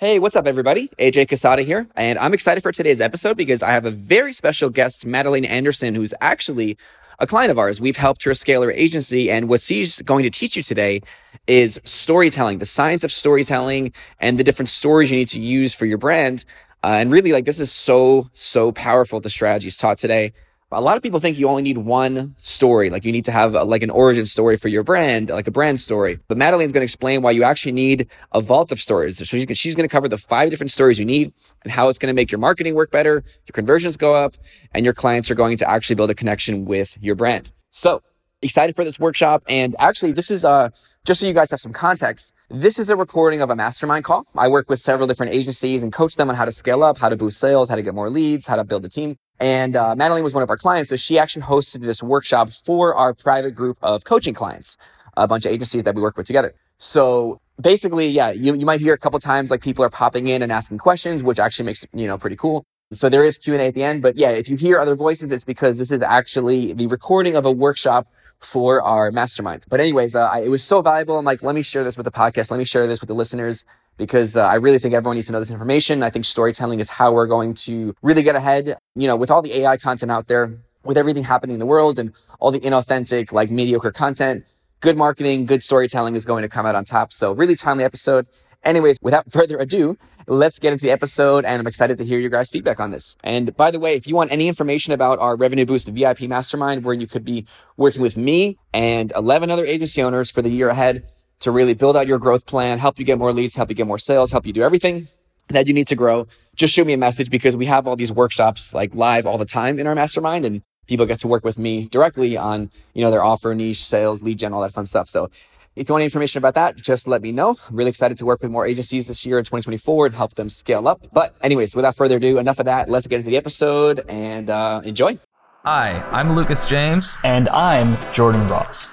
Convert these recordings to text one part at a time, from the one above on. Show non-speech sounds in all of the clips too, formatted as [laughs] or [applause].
Hey, what's up, everybody? AJ Cassata here, and I'm excited for today's episode because I have a very special guest, Madelaine Anderson, who's actually a client of ours. We've helped her scale her agency, and what she's going to teach you today is storytelling, the science of storytelling, and the different stories you need to use for your brand. Uh, and really, like, this is so, so powerful, the strategies taught today a lot of people think you only need one story. Like you need to have a, like an origin story for your brand, like a brand story. But Madelaine's going to explain why you actually need a vault of stories. So she's, she's going to cover the five different stories you need and how it's going to make your marketing work better, your conversions go up, and your clients are going to actually build a connection with your brand. So excited for this workshop. And actually, this is, uh, just so you guys have some context, this is a recording of a mastermind call. I work with several different agencies and coach them on how to scale up, how to boost sales, how to get more leads, how to build a team. And uh, Madelaine was one of our clients, so she actually hosted this workshop for our private group of coaching clients, a bunch of agencies that we work with together. So basically, yeah, you, you might hear a couple times like people are popping in and asking questions, which actually makes you know pretty cool. So there is Q and A at the end, but yeah, if you hear other voices, it's because this is actually the recording of a workshop for our mastermind. But anyways, uh, I, it was so valuable. I'm like, let me share this with the podcast. Let me share this with the listeners because uh, I really think everyone needs to know this information. I think storytelling is how we're going to really get ahead. You know, with all the AI content out there, with everything happening in the world and all the inauthentic, like mediocre content, good marketing, good storytelling is going to come out on top. So really timely episode. Anyways, without [laughs] further ado, let's get into the episode and I'm excited to hear your guys' feedback on this. And by the way, if you want any information about our Revenue Boost VIP Mastermind, where you could be working with me and 11 other agency owners for the year ahead, to really build out your growth plan, help you get more leads, help you get more sales, help you do everything that you need to grow, just shoot me a message because we have all these workshops like live all the time in our mastermind and people get to work with me directly on, you know, their offer, niche, sales, lead gen, all that fun stuff. So if you want any information about that, just let me know. I'm really excited to work with more agencies this year in 2024 and help them scale up. But anyways, without further ado, enough of that. Let's get into the episode and uh, enjoy. Hi, I'm Lucas James. And I'm Jordan Ross.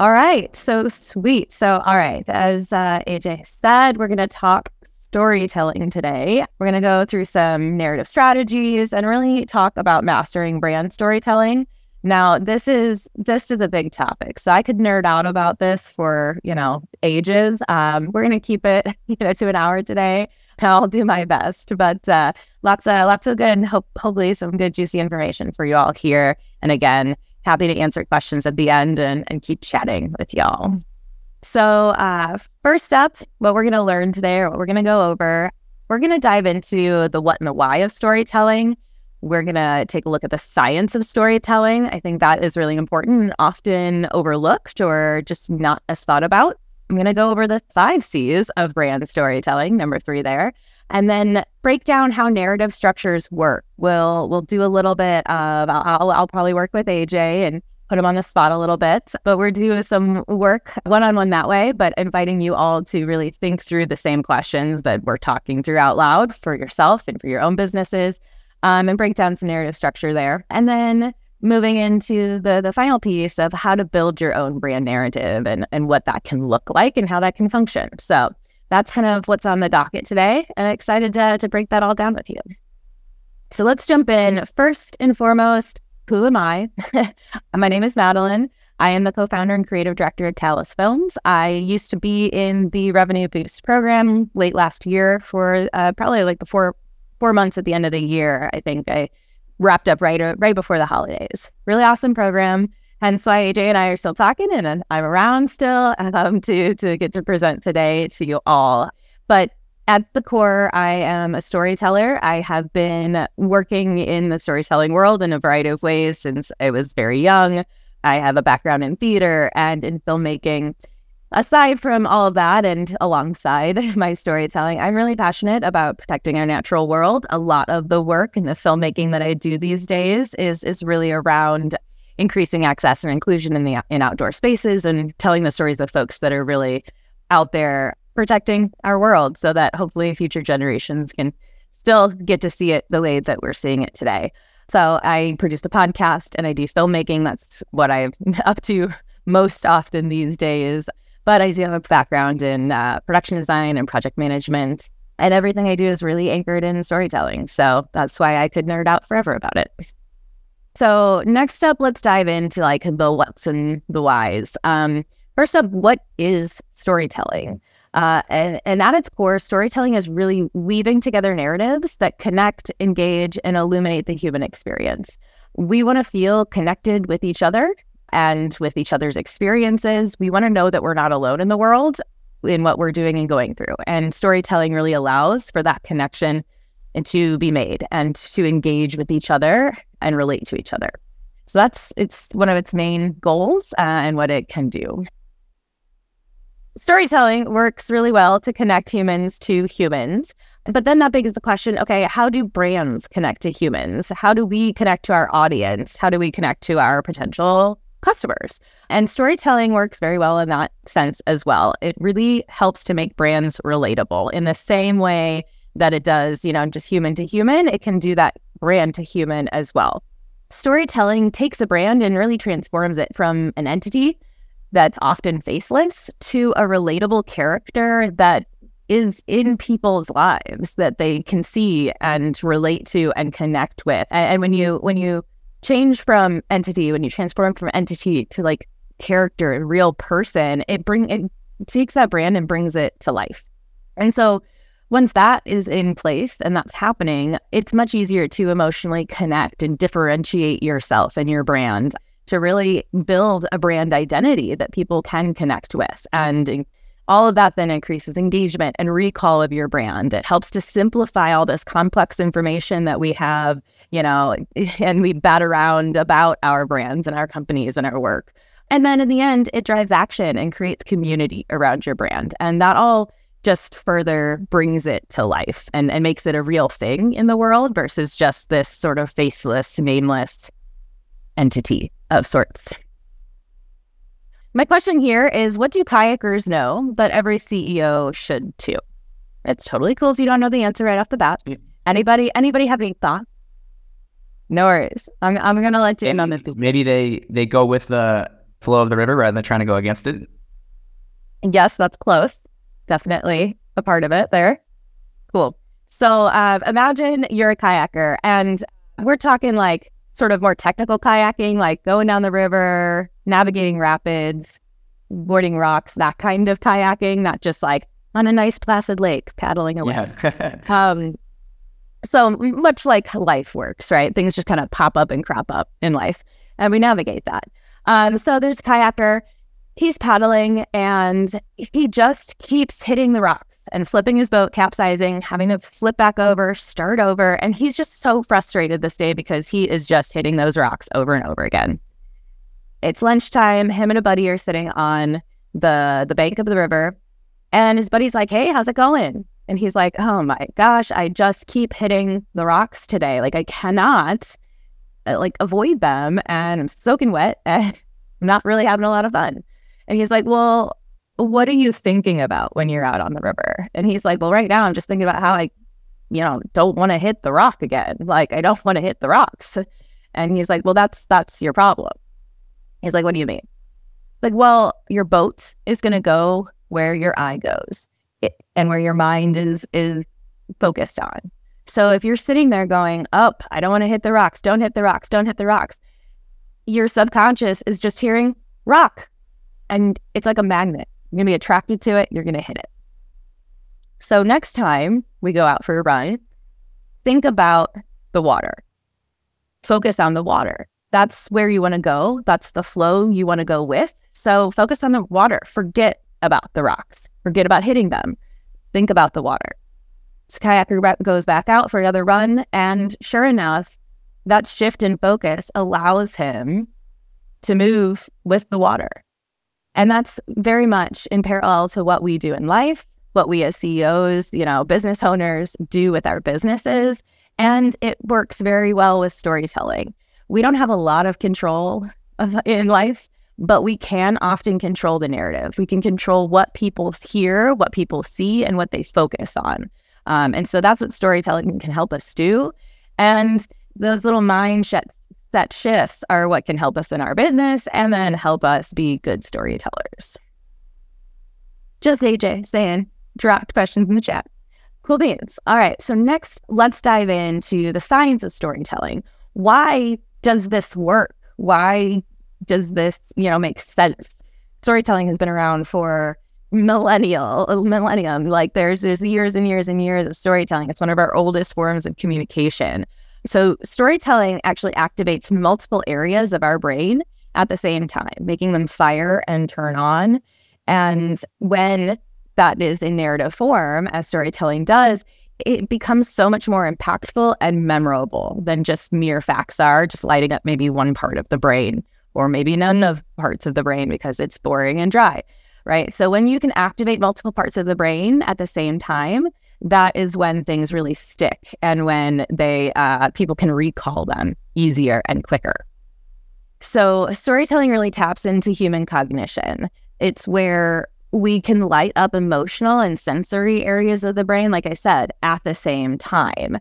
All right. So sweet. So, all right. As uh, AJ said, we're going to talk storytelling today. We're going to go through some narrative strategies and really talk about mastering brand storytelling. Now, this is this is a big topic. So I could nerd out about this for, you know, ages. Um, we're going to keep it, [laughs] you know, to an hour today. I'll do my best, but uh, lots of lots of good, hope, hopefully some good juicy information for you all here. And again, happy to answer questions at the end and, and keep chatting with y'all. So, uh, first up, what we're going to learn today, or what we're going to go over, we're going to dive into the what and the why of storytelling. We're going to take a look at the science of storytelling. I think that is really important often overlooked or just not as thought about. I'm going to go over the five C's of brand storytelling, number three there and then break down how narrative structures work. We'll we'll do a little bit of I'll I'll probably work with AJ and put him on the spot a little bit, but we're doing some work one on one that way. But inviting you all to really think through the same questions that we're talking through out loud for yourself and for your own businesses, um, and break down some narrative structure there, and then moving into the the final piece of how to build your own brand narrative and and what that can look like and how that can function. So that's kind of what's on the docket today. And excited to, to break that all down with you. So let's jump in. First and foremost, who am I? [laughs] My name is Madelaine. I am the co founder and creative director of Talus Films. I used to be in the Revenue Boost program late last year for uh, probably like the four, four months at the end of the year. I think I wrapped up right, right before the holidays. Really awesome program. Hence why AJ and I are still talking and I'm around still um, to, to get to present today to you all. But at the core, I am a storyteller. I have been working in the storytelling world in a variety of ways since I was very young. I have a background in theater and in filmmaking. Aside from all of that, and alongside [laughs] my storytelling, I'm really passionate about protecting our natural world. A lot of the work and the filmmaking that I do these days is is really around increasing access and inclusion in the in outdoor spaces and telling the stories of folks that are really out there protecting our world so that hopefully future generations can still get to see it the way that we're seeing it today. So I produce the podcast and I do filmmaking. That's what I'm [laughs] up to most often these days. But I do have a background in uh, production design and project management. And everything I do is really anchored in storytelling. So that's why I could nerd out forever about it. [laughs] So next up, let's dive into like the what's and the whys. Um, first up, what is storytelling? Uh, and, and at its core, storytelling is really weaving together narratives that connect, engage, and illuminate the human experience. We want to feel connected with each other and with each other's experiences. We want to know that we're not alone in the world in what we're doing and going through. And storytelling really allows for that connection and to be made and to engage with each other and relate to each other. So that's it's one of its main goals uh, and what it can do. Storytelling works really well to connect humans to humans. But then that begs the question okay, how do brands connect to humans? How do we connect to our audience? How do we connect to our potential customers? And storytelling works very well in that sense as well. It really helps to make brands relatable in the same way that it does, you know, just human to human. It can do that brand to human as well. Storytelling takes a brand and really transforms it from an entity that's often faceless to a relatable character that is in people's lives that they can see and relate to and connect with. And, and when you when you change from entity, when you transform from entity to like character and real person, it bring it takes that brand and brings it to life. And so once that is in place and that's happening, it's much easier to emotionally connect and differentiate yourself and your brand to really build a brand identity that people can connect with. And all of that then increases engagement and recall of your brand. It helps to simplify all this complex information that we have, you know, [laughs] and we bat around about our brands and our companies and our work. And then in the end, it drives action and creates community around your brand. And that all just further brings it to life and, and makes it a real thing in the world versus just this sort of faceless, nameless entity of sorts. My question here is what do kayakers know that every CEO should too? It's totally cool if you don't know the answer right off the bat. Anybody anybody have any thoughts? No worries. I'm I'm gonna let you in on this. Maybe they they go with the flow of the river rather than trying to go against it. Yes, that's close. Definitely a part of it there. Cool. So uh, imagine you're a kayaker and we're talking like sort of more technical kayaking, like going down the river, navigating rapids, boarding rocks, that kind of kayaking, not just like on a nice placid lake paddling away. Yeah. [laughs] um, so much like life works, right? Things just kind of pop up and crop up in life, and we navigate that. Um, so there's a kayaker. He's paddling, and he just keeps hitting the rocks and flipping his boat, capsizing, having to flip back over, start over. And he's just so frustrated this day because he is just hitting those rocks over and over again. It's lunchtime. Him and a buddy are sitting on the the bank of the river. And his buddy's like, Hey, how's it going? And he's like, Oh my gosh, I just keep hitting the rocks today. Like I cannot uh, like avoid them and I'm soaking wet and I'm [laughs] not really having a lot of fun. And he's like, Well, what are you thinking about when you're out on the river? And he's like, well, right now I'm just thinking about how I, you know, don't want to hit the rock again. [laughs] Like I don't want to hit the rocks. And he's like, well, that's that's your problem. He's like, what do you mean? Like, well, your boat is going to go where your eye goes it, and where your mind is is focused on. So if you're sitting there going, up, oh, I don't want to hit the rocks, don't hit the rocks, don't hit the rocks, your subconscious is just hearing rock. And it's like a magnet. You're going to be attracted to it. You're going to hit it. So next time we go out for a run, think about the water. Focus on the water. That's where you want to go. That's the flow you want to go with. So focus on the water. Forget about the rocks. Forget about hitting them. Think about the water. So kayaker goes back out for another run. And sure enough, that shift in focus allows him to move with the water. And that's very much in parallel to what we do in life, what we as CEOs, you know, business owners do with our businesses. And it works very well with storytelling. We don't have a lot of control in life, but we can often control the narrative. We can control what people hear, what people see, and what they focus on. Um, and so that's what storytelling can help us do. And those little mind set shifts are what can help us in our business and then help us be good storytellers. Just AJ saying, dropped questions in the chat. Cool beans. All right. So, next, let's dive into the science of storytelling. Why does this work? Why does this, you know, make sense? Storytelling has been around for millennial millennium like there's there's years and years and years of storytelling it's one of our oldest forms of communication so storytelling actually activates multiple areas of our brain at the same time making them fire and turn on and when that is in narrative form as storytelling does it becomes so much more impactful and memorable than just mere facts are just lighting up maybe one part of the brain or maybe none of parts of the brain because it's boring and dry right? So when you can activate multiple parts of the brain at the same time, that is when things really stick and when they uh, people can recall them easier and quicker. So storytelling really taps into human cognition. It's where we can light up emotional and sensory areas of the brain, like I said, at the same time.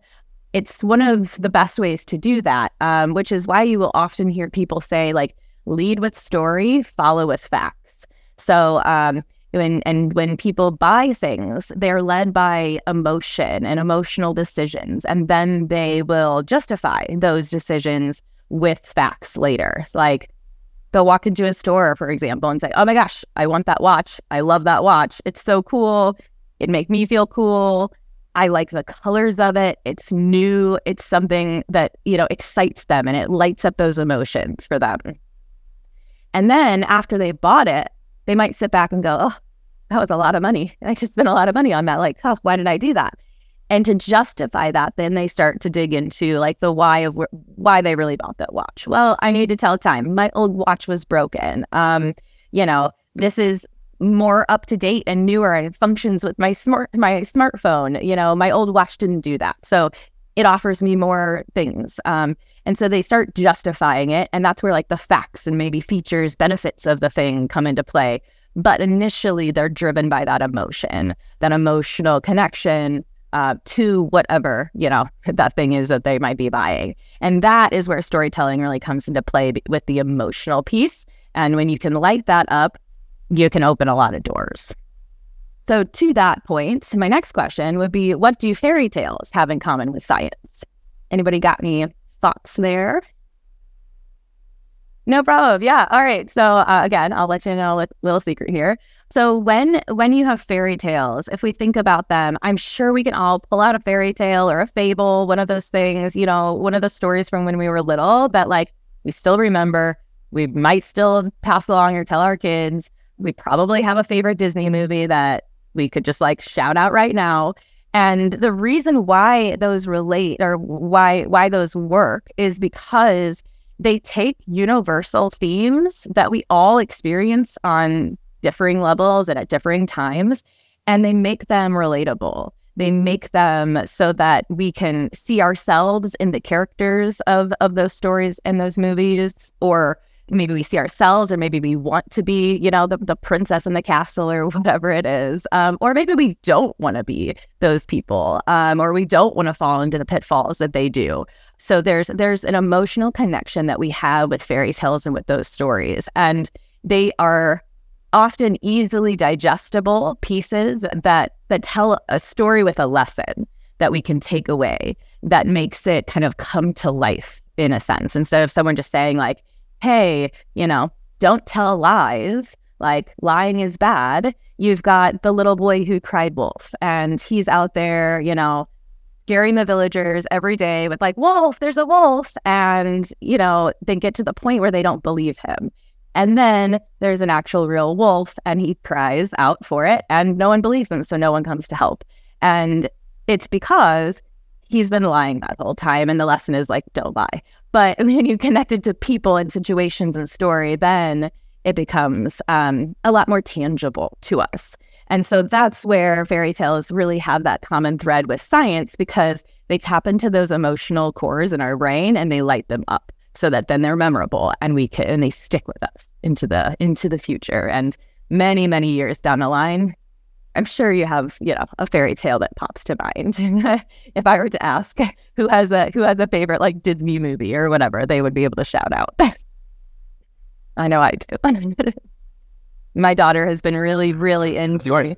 It's one of the best ways to do that, um, which is why you will often hear people say, like, lead with story, follow with facts. so, um, when and when people buy things, they're led by emotion and emotional decisions, and then they will justify those decisions with facts later. It's like they'll walk into a store, for example, and say, "Oh my gosh, I want that watch. I love that watch. It's so cool. It make me feel cool. I like the colors of it. It's new. It's something that you know excites them, and it lights up those emotions for them." And then after they bought it, they might sit back and go, oh, that was a lot of money. I just spent a lot of money on that. Like, oh, why did I do that? And to justify that, then they start to dig into like the why of wh- why they really bought that watch. Well, I need to tell time. My old watch was broken. Um, you know, this is more up to date and newer and functions with my smart my smartphone. You know, my old watch didn't do that. So it offers me more things. Um, and so they start justifying it. And that's where like the facts and maybe features, benefits of the thing come into play. But initially, they're driven by that emotion, that emotional connection uh, to whatever, you know, [laughs] that thing is that they might be buying. And that is where storytelling really comes into play with the emotional piece. And when you can light that up, you can open a lot of doors. So, to that point, my next question would be what do fairy tales have in common with science? Anybody got any thoughts there? No problem. Yeah. All right. So uh, again, I'll let you know a little secret here. So when when you have fairy tales, if we think about them, I'm sure we can all pull out a fairy tale or a fable, one of those things, you know, one of the stories from when we were little that like we still remember. We might still pass along or tell our kids. We probably have a favorite Disney movie that we could just like shout out right now. And the reason why those relate or why why those work is because they take universal themes that we all experience on differing levels and at differing times and they make them relatable. They make them so that we can see ourselves in the characters of of those stories and those movies or maybe we see ourselves or maybe we want to be you know the, the princess in the castle or [laughs] whatever it is um, or maybe we don't want to be those people um, or we don't want to fall into the pitfalls that they do. So there's there's an emotional connection that we have with fairy tales and with those stories and they are often easily digestible pieces that that tell a story with a lesson that we can take away that makes it kind of come to life in a sense. Instead of someone just saying like hey, you know, don't tell lies. Like lying is bad. You've got the little boy who cried wolf, and he's out there, you know, scaring the villagers every day with like, wolf, there's a wolf. And, you know, they get to the point where they don't believe him. And then there's an actual real wolf and he cries out for it and no one believes him. So no one comes to help. And it's because he's been lying that whole time. And the lesson is like, don't lie. But [laughs] when you connect it to people and situations and story, then it becomes um, a lot more tangible to us. And so that's where fairy tales really have that common thread with science because they tap into those emotional cores in our brain and they light them up. so that then they're memorable and we can and they stick with us into the into the future and many many years down the line i'm sure you have you know a fairy tale that pops to mind [laughs] if i were to ask who has a who has a favorite like disney movie or whatever they would be able to shout out [laughs] i know i do [laughs] my daughter has been really really into yours?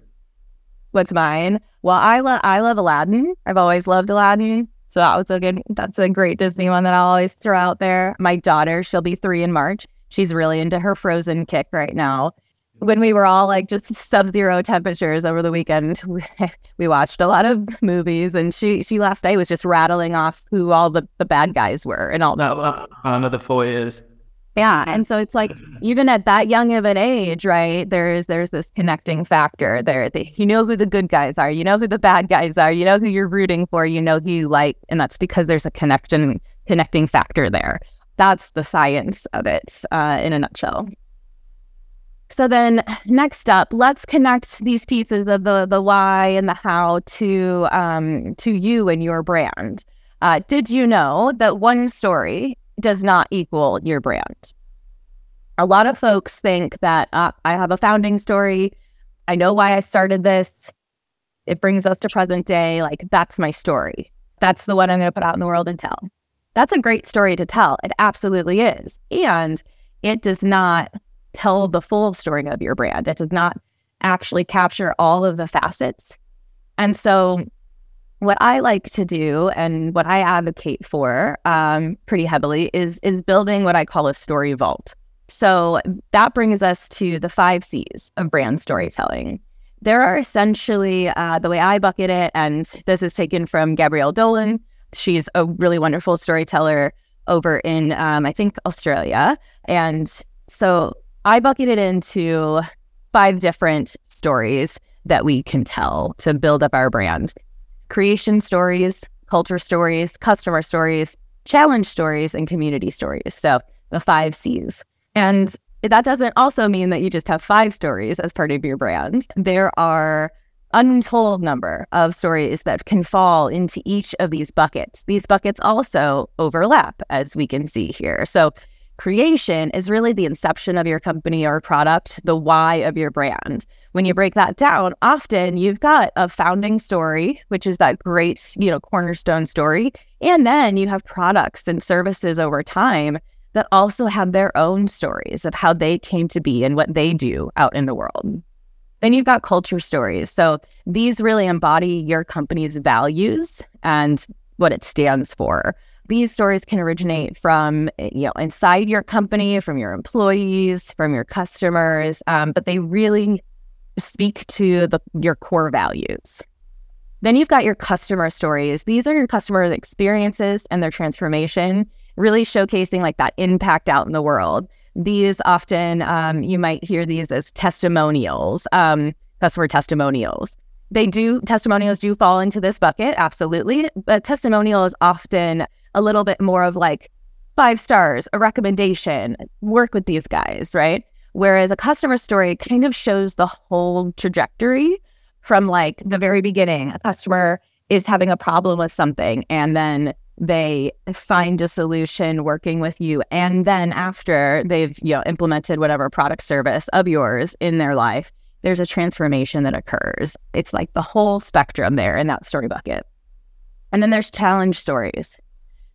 what's mine well i love i love aladdin i've always loved aladdin so that was a good, that's a great Disney one that I'll always throw out there. My daughter, she'll be three in March. She's really into her frozen kick right now. When we were all like just sub zero temperatures over the weekend, [laughs] we, watched a lot of movies and she, she last night was just rattling off who all the, the bad guys were and all No, uh, another four years. yeah. And so it's like even at that young of an age, right? There's there's this connecting factor there. The, you know who the good guys are, you know who the bad guys are, you know who you're rooting for, you know who you like, and that's because there's a connection connecting factor there. That's the science of it uh, in a nutshell. So then next up, let's connect these pieces of the the why and the how to um, to you and your brand. Uh, did you know that one story does not equal your brand? A lot of folks think that uh, I have a founding story. I know why I started this. It brings us to present day. Like that's my story. That's the one I'm going to put out in the world and tell. That's a great story to tell. It absolutely is. And it does not tell the full story of your brand. It does not actually capture all of the facets. And so, what I like to do and what I advocate for um, pretty heavily is is building what I call a story vault. So that brings us to the five C's of brand storytelling. There are essentially uh, the way I bucket it, and this is taken from Gabrielle Dolan. She's a really wonderful storyteller over in, um, I think, Australia. And so I bucket it into five different stories that we can tell to build up our brand creation stories, culture stories, customer stories, challenge stories, and community stories. So the five C's. And that doesn't also mean that you just have five stories as part of your brand. There are untold number of stories that can fall into each of these buckets. These buckets also overlap, as we can see here. So creation is really the inception of your company or product, the why of your brand. When you break that down, often you've got a founding story, which is that great, you know, cornerstone story, and then you have products and services over time that also have their own stories of how they came to be and what they do out in the world. Then you've got culture stories. So these really embody your company's values and what it stands for. These stories can originate from you know inside your company, from your employees, from your customers, um, but they really speak to the your core values. Then you've got your customer stories. These are your customer experiences and their transformation, really showcasing like that impact out in the world. These often um, you might hear these as testimonials, um, customer testimonials. They do testimonials do fall into this bucket, absolutely. But testimonial is often a little bit more of like five stars, a recommendation, work with these guys, right? Whereas a customer story kind of shows the whole trajectory from like the very beginning. A customer is having a problem with something and then they find a solution working with you and then after they've you know implemented whatever product service of yours in their life there's a transformation that occurs it's like the whole spectrum there in that story bucket and then there's challenge stories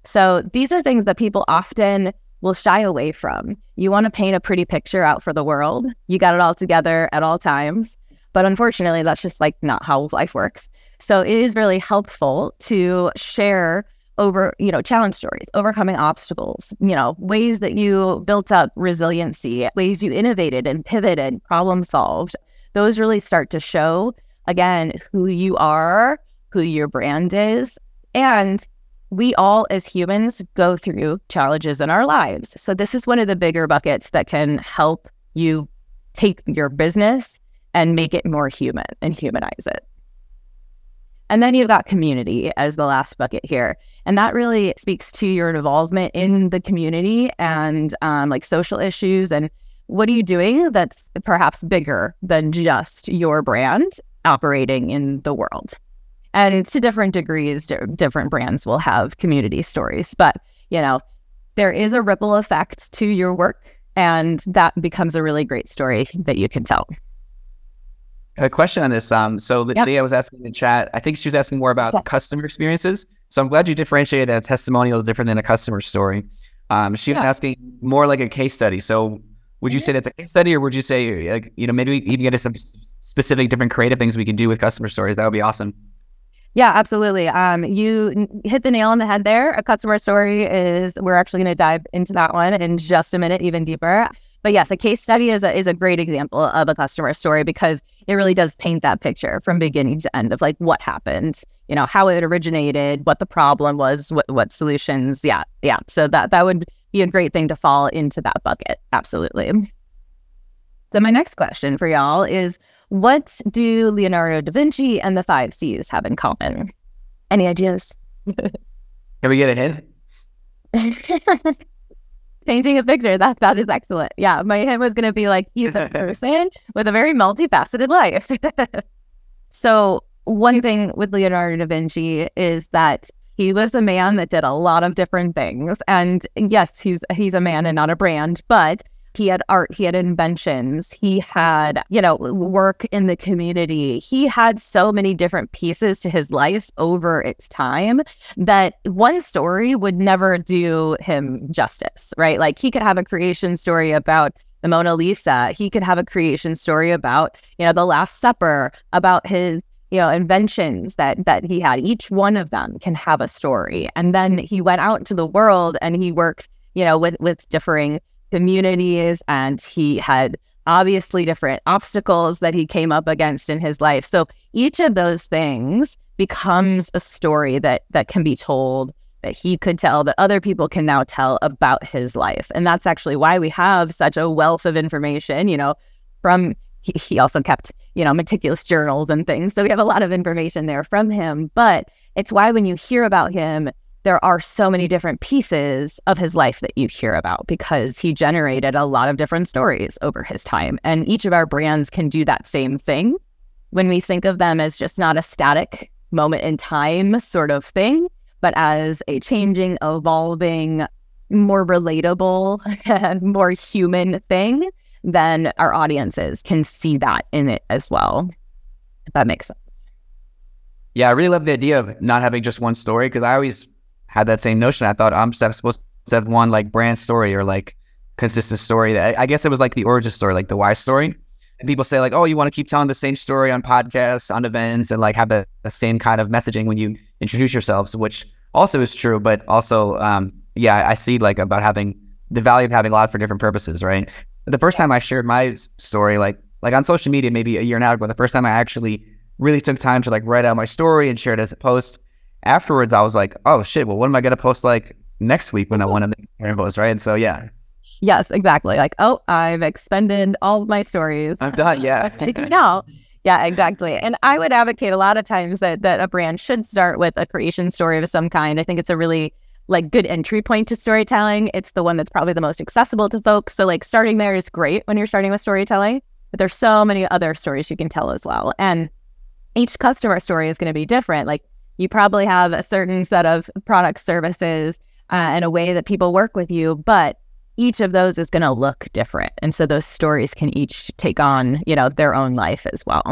so these are things that people often will shy away from. You want to paint a pretty picture out for the world. You got it all together at all times. But unfortunately that's just like not how life works. So it is really helpful to share over, you know, challenge stories, overcoming obstacles, you know, ways that you built up resiliency, ways you innovated and pivoted, problem solved. Those really start to show again who you are, who your brand is, and we all as humans go through challenges in our lives. So this is one of the bigger buckets that can help you take your business and make it more human and humanize it. And then you've got community as the last bucket here. And that really speaks to your involvement in the community and um, like social issues. And what are you doing that's perhaps bigger than just your brand operating in the world? And to different degrees, different brands will have community stories. But, you know, there is a ripple effect to your work, and that becomes a really great story that you can tell. A question on this. Um, so yep. Leah was asking in the chat. I think she was asking more about customer experiences. So I'm glad you differentiated a testimonial is different than a customer story. Um, she was asking more like a case study. So would you say that's a case study, or would you say like you know maybe even get into some specific different creative things we can do with customer stories? That would be awesome. Yeah, absolutely. Um, you hit the nail on the head there. A customer story is we're actually going to dive into that one in just a minute, even deeper. But yes, a case study is a, is a great example of a customer story because it really does paint that picture from beginning to end of like what happened, you know, how it originated, what the problem was, what what solutions. Yeah, yeah. So that that would be a great thing to fall into that bucket. Absolutely. So my next question for y'all is what do Leonardo da Vinci and the five C's have in common? Any ideas? [laughs] Can we get a hint? [laughs] Painting a picture. That that is excellent. Yeah, my hint was gonna be like he's a [laughs] person with a very multifaceted life. so one thing with Leonardo da Vinci is that he was a man that did a lot of different things. And yes, he's he's a man and not a brand, but he had art, he had inventions, he had, you know, work in the community. He had so many different pieces to his life over its time that one story would never do him justice, right? Like he could have a creation story about the Mona Lisa. He could have a creation story about, you know, the Last Supper, about his you know inventions that that he had each one of them can have a story and then he went out into the world and he worked you know with with differing communities and he had obviously different obstacles that he came up against in his life. So each of those things becomes mm. a story that that can be told that he could tell that other people can now tell about his life. And that's actually why we have such a wealth of information, you know, from he, he also kept, you know, meticulous journals and things. So we have a lot of information there from him, but it's why when you hear about him there are so many different pieces of his life that you hear about because he generated a lot of different stories over his time. And each of our brands can do that same thing when we think of them as just not a static moment in time sort of thing, but as a changing, evolving, more relatable, [laughs] and more human thing, then our audiences can see that in it as well. If that makes sense. Yeah, I really love the idea of not having just one story because I always had that same notion. I thought I'm supposed to have one like brand story or like consistent story. I guess it was like the origin story, like the why story. And people say like, oh, you want to keep telling the same story on podcasts, on events, and like have the, the same kind of messaging when you introduce yourselves, which also is true. But also, um, yeah, I see like about having the value of having a lot for different purposes, right? The first time I shared my story, like like on social media, maybe a year now ago, the first time I actually really took time to like write out my story and share it as a post, afterwards, I was like, oh shit, well, what am I gonna post like next week when I want to make post, right? And so yeah. Yes, exactly. Like, oh, I've expended all of my stories. I'm done. Yeah. [laughs] no. Yeah, exactly. And I would advocate a lot of times that that a brand should start with a creation story of some kind. I think it's a really like good entry point to storytelling. It's the one that's probably the most accessible to folks. So like starting there is great when you're starting with storytelling, but there's so many other stories you can tell as well. And each customer story is going to be different. Like you probably have a certain set of product services uh, and a way that people work with you, but each of those is going to look different. And so those stories can each take on, you know, their own life as well.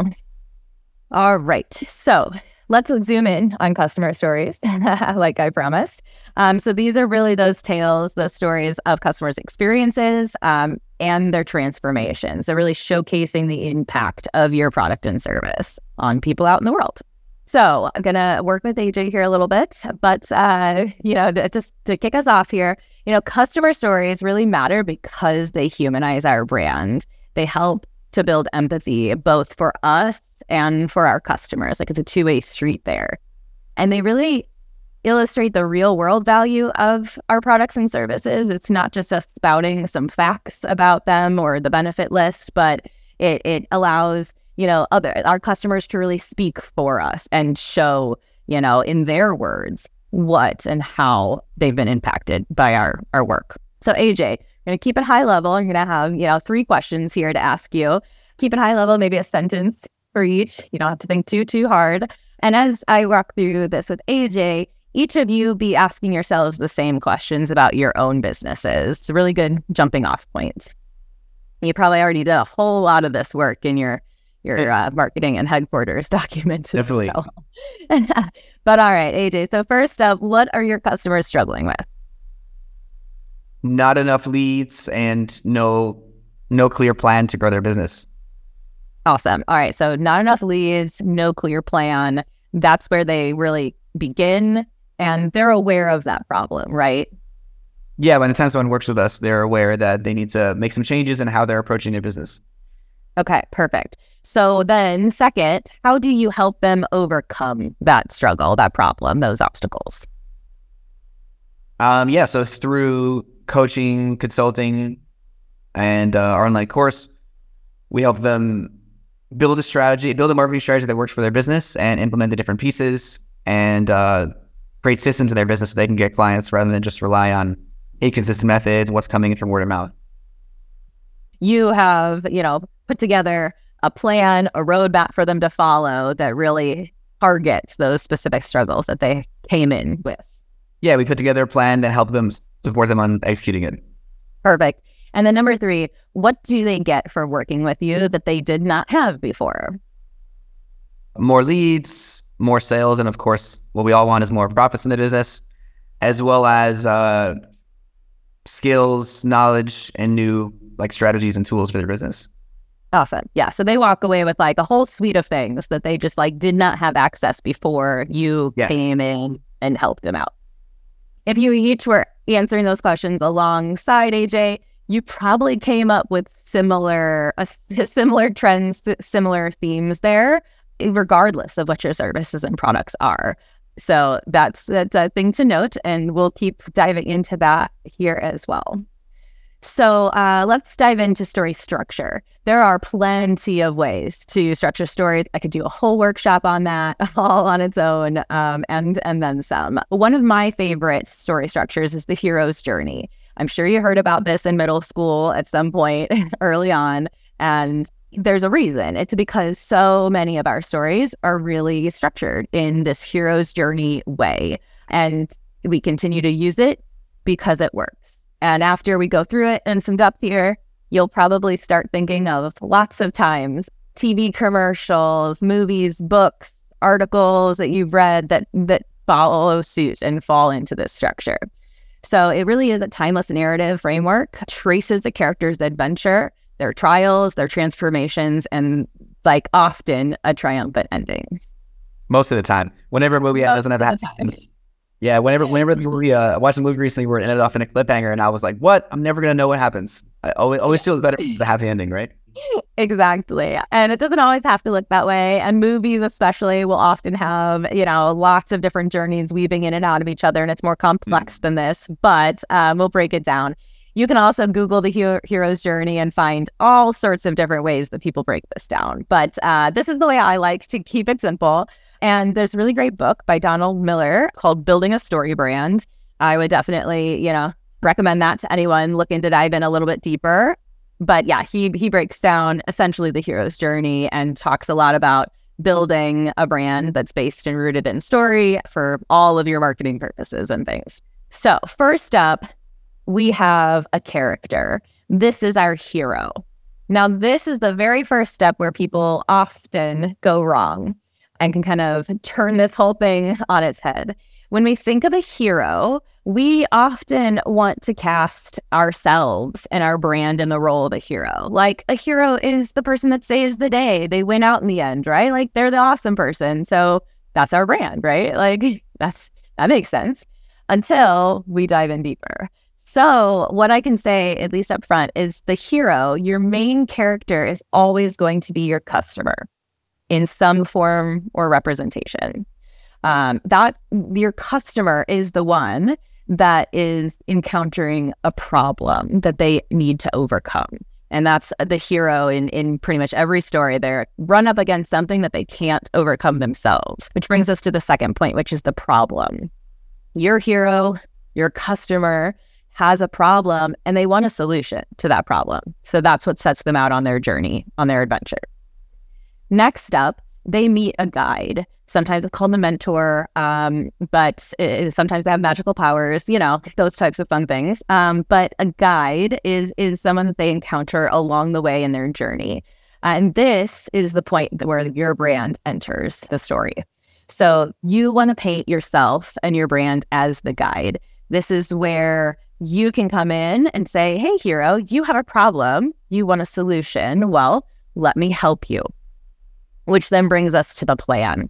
All right. So let's zoom in on customer stories, [laughs] like I promised. Um, so these are really those tales, those stories of customers' experiences um, and their transformations. So really showcasing the impact of your product and service on people out in the world. So I'm gonna work with AJ here a little bit, but uh, you know, just to kick us off here, you know, customer stories really matter because they humanize our brand. They help to build empathy both for us and for our customers. Like it's a two way street there, and they really illustrate the real world value of our products and services. It's not just us spouting some facts about them or the benefit list, but it it allows you know, other our customers to really speak for us and show, you know, in their words what and how they've been impacted by our our work. So AJ, I'm gonna keep it high level. I'm gonna have, you know, three questions here to ask you. Keep it high level, maybe a sentence for each. You don't have to think too, too hard. And as I walk through this with AJ, each of you be asking yourselves the same questions about your own businesses. It's a really good jumping off point. You probably already did a whole lot of this work in your your uh, marketing and headquarters [laughs] documents. Definitely. Well. [laughs] but all right, AJ. So first up, what are your customers struggling with? Not enough leads and no no clear plan to grow their business. Awesome. All right. So not enough leads, no clear plan. That's where they really begin and they're aware of that problem, right? Yeah, by the time someone works with us, they're aware that they need to make some changes in how they're approaching their business. Okay, perfect. So then, second, how do you help them overcome that struggle, that problem, those obstacles? Um, yeah, so through coaching, consulting, and uh, our online course, we help them build a strategy, build a marketing strategy that works for their business, and implement the different pieces and uh, create systems in their business so they can get clients rather than just rely on inconsistent methods, what's coming in from word of mouth. You have, you know, put together a plan, a roadmap for them to follow that really targets those specific struggles that they came in with. Yeah, we put together a plan that helped them support them on executing it. Perfect. And then number three, what do they get for working with you that they did not have before? More leads, more sales, and of course, what we all want is more profits in the business, as well as uh, skills, knowledge, and new like strategies and tools for their business. Awesome. Yeah. So they walk away with like a whole suite of things that they just like did not have access before you yeah. came in and helped them out. If you each were answering those questions alongside AJ, you probably came up with similar uh, [laughs] similar trends, similar themes there, regardless of what your services and products are. So that's that's a thing to note, and we'll keep diving into that here as well. So uh, let's dive into story structure. There are plenty of ways to structure stories. I could do a whole workshop on that, [laughs] all on its own, um, and and then some. One of my favorite story structures is the hero's journey. I'm sure you heard about this in middle school at some point [laughs] early on, and there's a reason. It's because so many of our stories are really structured in this hero's journey way, and we continue to use it because it works. And after we go through it in some depth here, you'll probably start thinking of lots of times TV commercials, movies, books, articles that you've read that that follow suit and fall into this structure. So it really is a timeless narrative framework, traces the character's adventure, their trials, their transformations, and like often a triumphant ending. Most of the time. Whenever a movie Most doesn't have that yeah, whenever whenever we uh, watched a movie recently where it ended off in a cliffhanger, and I was like, "What? I'm never gonna know what happens." I always always feel better the happy ending, right? [laughs] Exactly, and it doesn't always have to look that way. And movies, especially, will often have you know lots of different journeys weaving in and out of each other, and it's more complex mm. than this. But um, we'll break it down. You can also Google the hero- hero's journey and find all sorts of different ways that people break this down. But uh, this is the way I like to keep it simple. And there's a really great book by Donald Miller called Building a Story Brand. I would definitely, you know, recommend that to anyone looking to dive in a little bit deeper. But yeah, he he breaks down essentially the hero's journey and talks a lot about building a brand that's based and rooted in story for all of your marketing purposes and things. So, first up, we have a character. This is our hero. Now, this is the very first step where people often go wrong and can kind of turn this whole thing on its head. When we think of a hero, we often want to cast ourselves and our brand in the role of a hero. Like a hero is the person that saves the day. They win out in the end, right? Like they're the awesome person. So that's our brand, right? Like [laughs] that's that makes sense until we dive in deeper. So, what I can say, at least up front, is the hero, your main character, is always going to be your customer in some form or representation. Um, that your customer is the one that is encountering a problem that they need to overcome. And that's the hero in, in pretty much every story. They're run up against something that they can't overcome themselves, which brings us to the second point, which is the problem. Your hero, your customer has a problem and they want a solution to that problem. So that's what sets them out on their journey, on their adventure. Next up, they meet a guide. Sometimes it's called a mentor, um, but it, sometimes they have magical powers, you know, those types of fun things. Um, but a guide is is someone that they encounter along the way in their journey. And this is the point where your brand enters the story. So you want to paint yourself and your brand as the guide. This is where you can come in and say, Hey, hero, you have a problem. You want a solution. Well, let me help you. Which then brings us to the plan.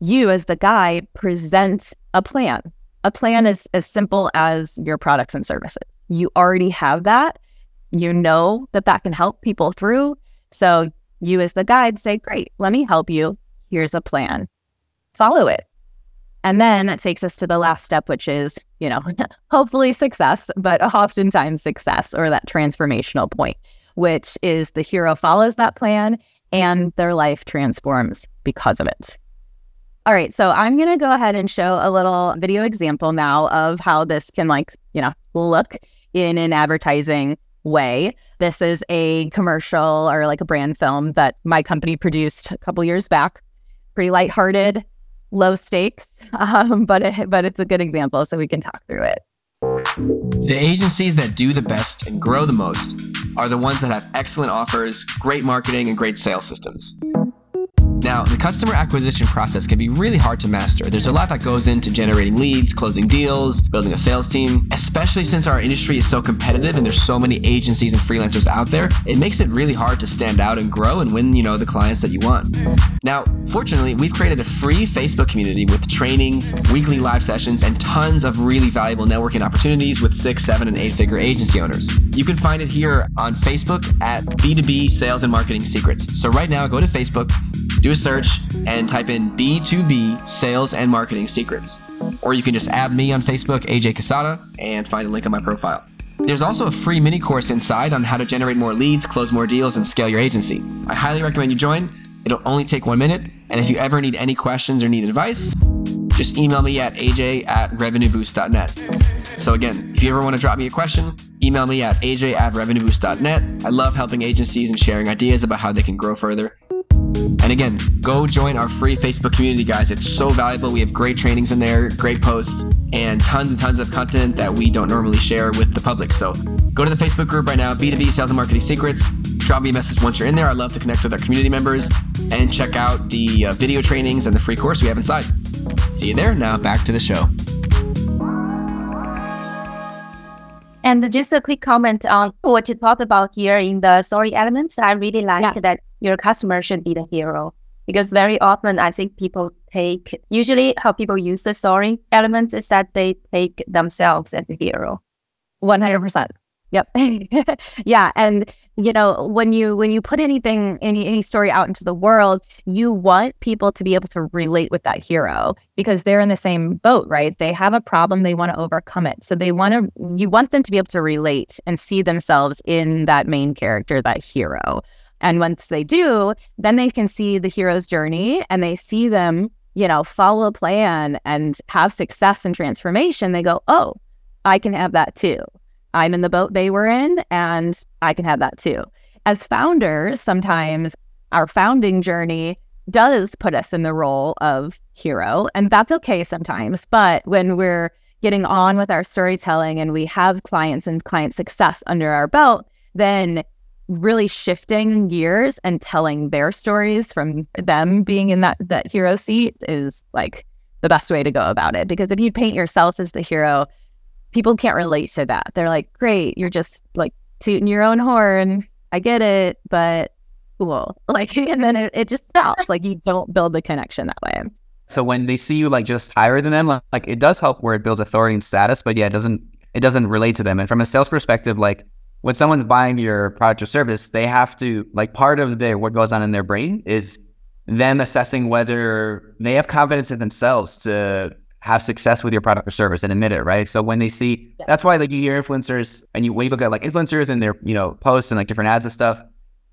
You, as the guide, present a plan. A plan is as simple as your products and services. You already have that. You know that that can help people through. So you, as the guide, say, Great, let me help you. Here's a plan. Follow it. And then that takes us to the last step, which is, you know, [laughs] hopefully success, but oftentimes success or that transformational point, which is the hero follows that plan and their life transforms because of it. All right, so I'm going to go ahead and show a little video example now of how this can like, you know, look in an advertising way. This is a commercial or like a brand film that my company produced a couple years back. Pretty lighthearted, low stakes, [laughs] um, but it, but it's a good example, so we can talk through it. The agencies that do the best and grow the most are the ones that have excellent offers, great marketing, and great sales systems. Now, the customer acquisition process can be really hard to master. There's a lot that goes into generating leads, closing deals, building a sales team, especially since our industry is so competitive and there's so many agencies and freelancers out there. It makes it really hard to stand out and grow and win, you know, the clients that you want. Now, fortunately, we've created a free Facebook community with trainings, weekly live sessions, and tons of really valuable networking opportunities with six, seven, and eight figure agency owners. You can find it here on Facebook at B2B Sales and Marketing Secrets. So right now, go to Facebook, do a search and type in B2B Sales and Marketing Secrets. Or you can just add me on Facebook, AJ Cassata, and find a link on my profile. There's also a free mini course inside on how to generate more leads, close more deals, and scale your agency. I highly recommend you join. It'll only take one minute. And if you ever need any questions or need advice, just email me at aj at revenueboost.net. So again, if you ever want to drop me a question, email me at aj at revenueboost.net. I love helping agencies and sharing ideas about how they can grow further. And again, go join our free Facebook community, guys. It's so valuable. We have great trainings in there, great posts, and tons and tons of content that we don't normally share with the public. So go to the Facebook group right now, B2B Sales and Marketing Secrets. Drop me a message once you're in there. I love to connect with our community members and check out the uh, video trainings and the free course we have inside. See you there. Now back to the show. And just a quick comment on what you talked about here in the story elements. I really like Yeah. that your customer should be the hero because very often I think people take, usually how people use the story elements is that they take themselves as the hero. One hundred percent. Yep. [laughs] yeah, and you know when you when you put anything any any story out into the world, you want people to be able to relate with that hero because they're in the same boat, right? They have a problem, they want to overcome it, so they want to. You want them to be able to relate and see themselves in that main character, that hero. And once they do, then they can see the hero's journey and they see them, you know, follow a plan and have success and transformation. They go, oh, I can have that too. I'm in the boat they were in, and I can have that too. As founders, sometimes our founding journey does put us in the role of hero, and that's okay sometimes. But when we're getting on with our storytelling and we have clients and client success under our belt, then really shifting gears and telling their stories from them being in that that hero seat is like the best way to go about it because if you paint yourself as the hero people can't relate to that. They're like, great, you're just like tooting your own horn. I get it, but cool. [laughs] Like, and then it, it just stops. Like, you don't build the connection that way. So when they see you like just higher than them, like, like it does help where it builds authority and status, but yeah, it doesn't it doesn't relate to them. And from a sales perspective, like when someone's buying your product or service, they have to like part of their what goes on in their brain is them assessing whether they have confidence in themselves to have success with your product or service and admit it, right? So when they see Yeah. that's why like you hear influencers and you when you look at like influencers and their, you know, posts and like different ads and stuff,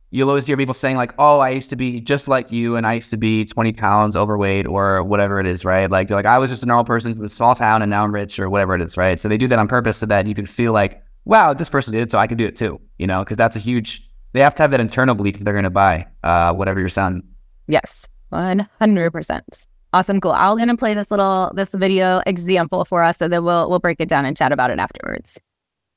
you'll always hear people saying like, "Oh, I used to be just like you, and I used to be 20 pounds overweight, or whatever it is, right? Like, they're like I was just a normal person from a small town, and now I'm rich, or whatever it is, right? So they do that on purpose so that you can feel like, wow, this person did it, so I can do it too, you know? Because that's a huge. They have to have that internal belief that they're going to buy uh, whatever you're selling. Yes. 100%. Awesome, cool. I'm gonna play this little this video example for us, and then we'll we'll break it down and chat about it afterwards.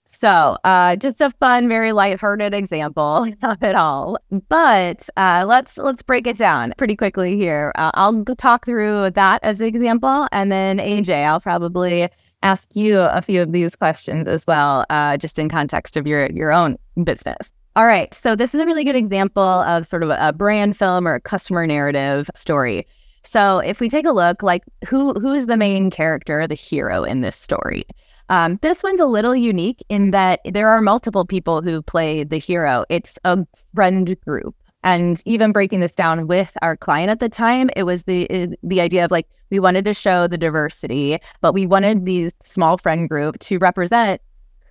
So, uh, just a fun, very lighthearted example [laughs] of it all. But uh, let's let's break it down pretty quickly here. Uh, I'll talk through that as an example, and then AJ, I'll probably ask you a few of these questions as well, uh, just in context of your your own business. All right, so this is a really good example of sort of a brand film or a customer narrative story. So if we take a look, like who who's the main character, the hero in this story? Um, this one's a little unique in that there are multiple people who play the hero. It's a friend group. And even breaking this down with our client at the time, it was the the idea of like we wanted to show the diversity, but we wanted these small friend group to represent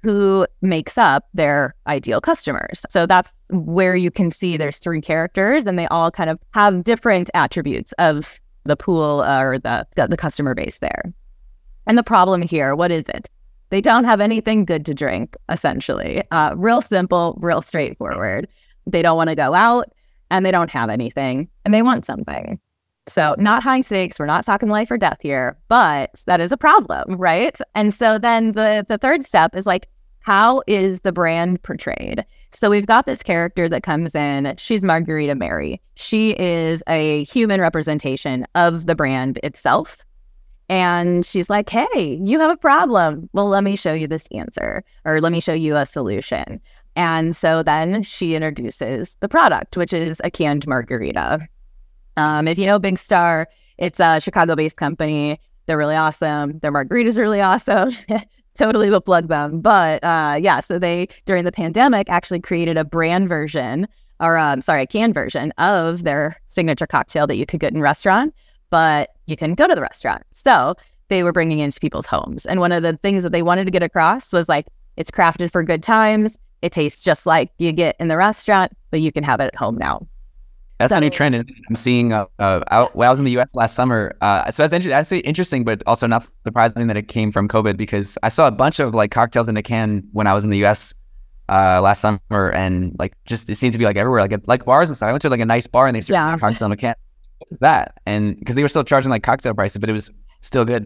who makes up their ideal customers. So that's where you can see there's three characters and they all kind of have different attributes of the pool uh, or the, the the customer base there. And the problem here, what is it? They don't have anything good to drink, essentially. Uh, real simple, real straightforward. They don't want to go out and they don't have anything and they want something. So, not high stakes. We're not talking life or death here, but that is a problem, right? And so then the the third step is like, how is the brand portrayed? So we've got this character that comes in. She's Margarita Mary. She is a human representation of the brand itself. And she's like, hey, you have a problem. Well, let me show you this answer, or let me show you a solution. And so then she introduces the product, which is a canned margarita. Um, if you know Big Star, it's a Chicago based company. They're really awesome. Their margaritas are really awesome. [laughs] totally will plug them. But uh, yeah, so they during the pandemic actually created a brand version, or um, sorry, a can version of their signature cocktail that you could get in restaurant, but you can go to the restaurant. So they were bringing into people's homes, and one of the things that they wanted to get across was like it's crafted for good times. It tastes just like you get in the restaurant, but you can have it at home now. That's so, a new trend I'm seeing. Uh, uh, out, when I was in the U.S. last summer, uh, so that's, inter- that's interesting, but also not surprising that it came from COVID because I saw a bunch of like cocktails in a can when I was in the U.S. Uh, last summer, and like just it seemed to be like everywhere, like like bars and stuff. I went to like a nice bar and they served yeah. cocktails in a can. That and because they were still charging like cocktail prices, but it was still good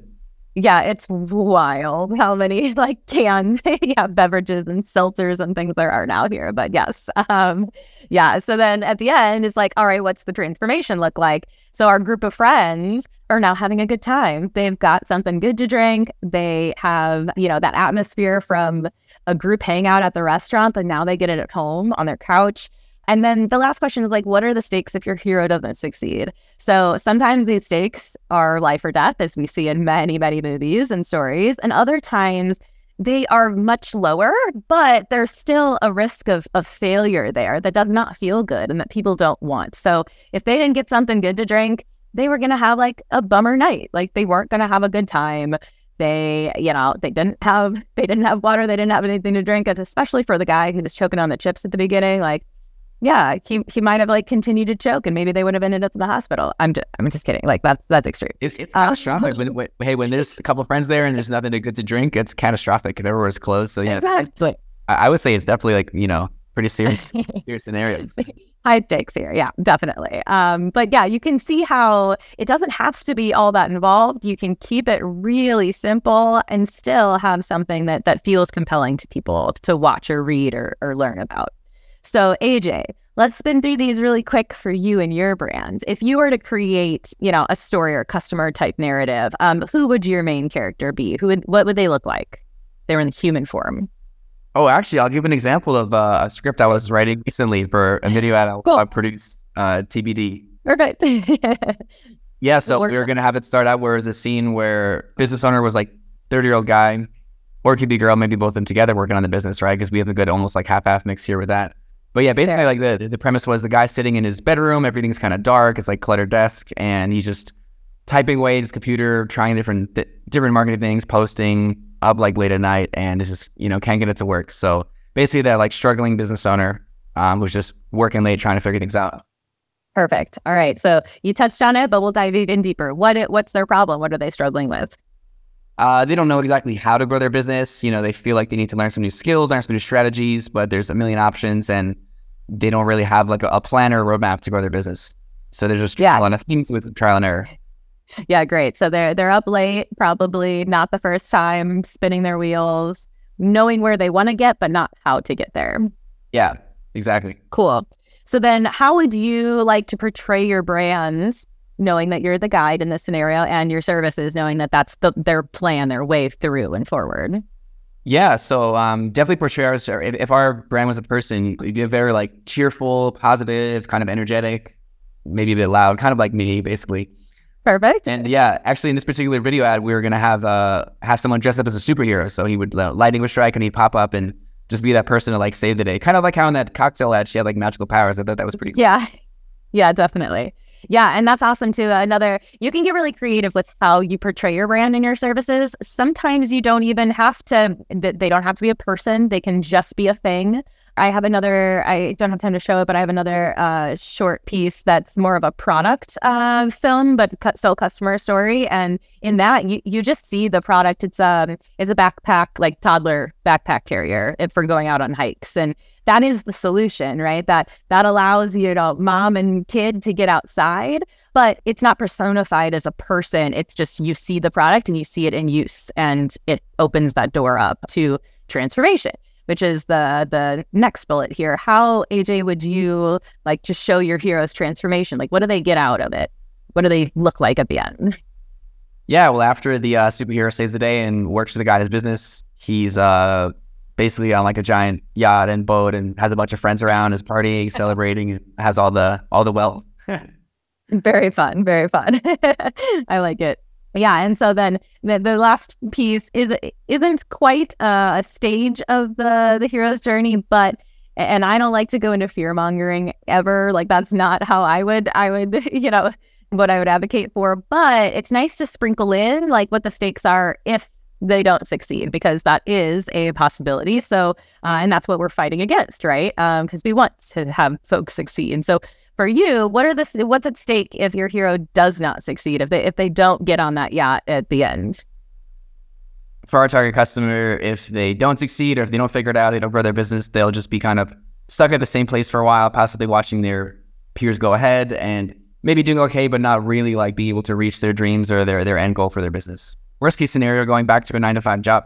yeah, it's wild how many [laughs] like canned [laughs] yeah, beverages and seltzers and things there are now here. But yes, um, yeah. So then at the end, it's like, all right, what's the transformation look like? So our group of friends are now having a good time. They've got something good to drink. They have, you know, that atmosphere from a group hangout at the restaurant, but now they get it at home on their couch. And then the last question is like, what are the stakes if your hero doesn't succeed? So sometimes these stakes are life or death, as we see in many, many movies and stories. And other times they are much lower, but there's still a risk of, of failure there that does not feel good and that people don't want. So if they didn't get something good to drink, they were going to have like a bummer night. Like they weren't going to have a good time. They, you know, they didn't have they didn't have water, they didn't have anything to drink, and especially for the guy who was choking on the chips at the beginning, like yeah, he he might have like continued to choke, and maybe they would have ended up in the hospital. I'm just I'm just kidding. Like that's that's extreme. It, it's uh, catastrophic. when, when, hey, when there's a couple friends there and there's nothing to good to drink, it's catastrophic if everywhere's closed. So yeah, exactly. I, I, would say it's definitely like you know pretty serious [laughs] serious scenario. High stakes here, yeah, definitely. Um, but yeah, you can see how it doesn't have to be all that involved. You can keep it really simple and still have something that that feels compelling to people to watch or read or, or learn about. So, AJ, let's spin through these really quick for you and your brand. If you were to create, you know, a story or customer type narrative, um, who would your main character be? Who would what would they look like? They're in the human form. Oh, actually, I'll give an example of uh, a script I was writing recently for a video ad cool. I produced, uh, TBD. Perfect. [laughs] yeah, so we were gonna have it start out where there's a scene where business owner was like 30 year old guy, or it could be girl, maybe both of them together working on the business, right? Because we have a good almost like half half mix here with that. But yeah, basically, like the the premise was the guy sitting in his bedroom, everything's kind of dark, it's like cluttered desk, and he's just typing away at his computer, trying different th- different marketing things, posting up like late at night, and it's just you know can't get it to work. So basically, that like struggling business owner um, was just working late trying to figure things out. Perfect. All right. So you touched on it, but we'll dive even deeper. What it, what's their problem? What are they struggling with? Uh, they don't know exactly how to grow their business. You know, they feel like they need to learn some new skills, learn some new strategies, but there's a million options, and they don't really have like a, a plan or a roadmap to grow their business. So there's just Yeah. a lot of things with trial and error. Yeah, great. So they're they're up late, probably not the first time spinning their wheels, knowing where they want to get, but not how to get there. Yeah, exactly. Cool. So then how would you like to portray your brands knowing that you're the guide in this scenario and your services knowing that that's the, their plan, their way through and forward? Yeah, so um, definitely portray ours. If, if our brand was a person, you'd be a very like cheerful, positive, kind of energetic, maybe a bit loud, kind of like me, basically. Perfect. And yeah, actually, in this particular video ad, we were gonna have uh have someone dressed up as a superhero. So he would uh, lightning would strike and he'd pop up and just be that person to like save the day. Kind of like how in that cocktail ad she had like magical powers. I thought that was pretty cool. Yeah. [laughs] Yeah, definitely. Yeah, and that's awesome too. Another, you can get really creative with how you portray your brand and your services. Sometimes you don't even have to, th- they don't have to be a person, they can just be a thing. I have another, I don't have time to show it, but I have another uh, short piece that's more of a product uh, film, but cu- still customer story. And in that, you, you just see the product. It's um it's a backpack, like toddler backpack carrier for going out on hikes. And that is the solution, right? That that allows you know mom and kid to get outside, but it's not personified as a person. It's just you see the product and you see it in use, and it opens that door up to transformation, which is the the next bullet here. How AJ would you like to show your hero's transformation? Like, what do they get out of it? What do they look like at the end? Yeah, well, after the uh, superhero saves the day and works for the guy in his business, he's uh basically on like a giant yacht and boat and has a bunch of friends around, is partying, [laughs] celebrating, and has all the all the wealth. [laughs] Very fun, very fun. [laughs] I like it. Yeah, and so then the, the last piece is isn't quite uh, a stage of the the hero's journey, but and I don't like to go into fear mongering ever. Like that's not how I would I would [laughs] you know what I would advocate for. But it's nice to sprinkle in like what the stakes are if they don't succeed because that is a possibility. So uh, and that's what we're fighting against, right? Because we want to have folks succeed. And so for you, what are the what's at stake if your hero does not succeed? If they if they don't get on that yacht at the end? For our target customer, if they don't succeed or if they don't figure it out, they don't grow their business, they'll just be kind of stuck at the same place for a while, possibly watching their peers go ahead and maybe doing okay, but not really like be able to reach their dreams or their their end goal for their business. Worst case scenario, going back to a nine to five job.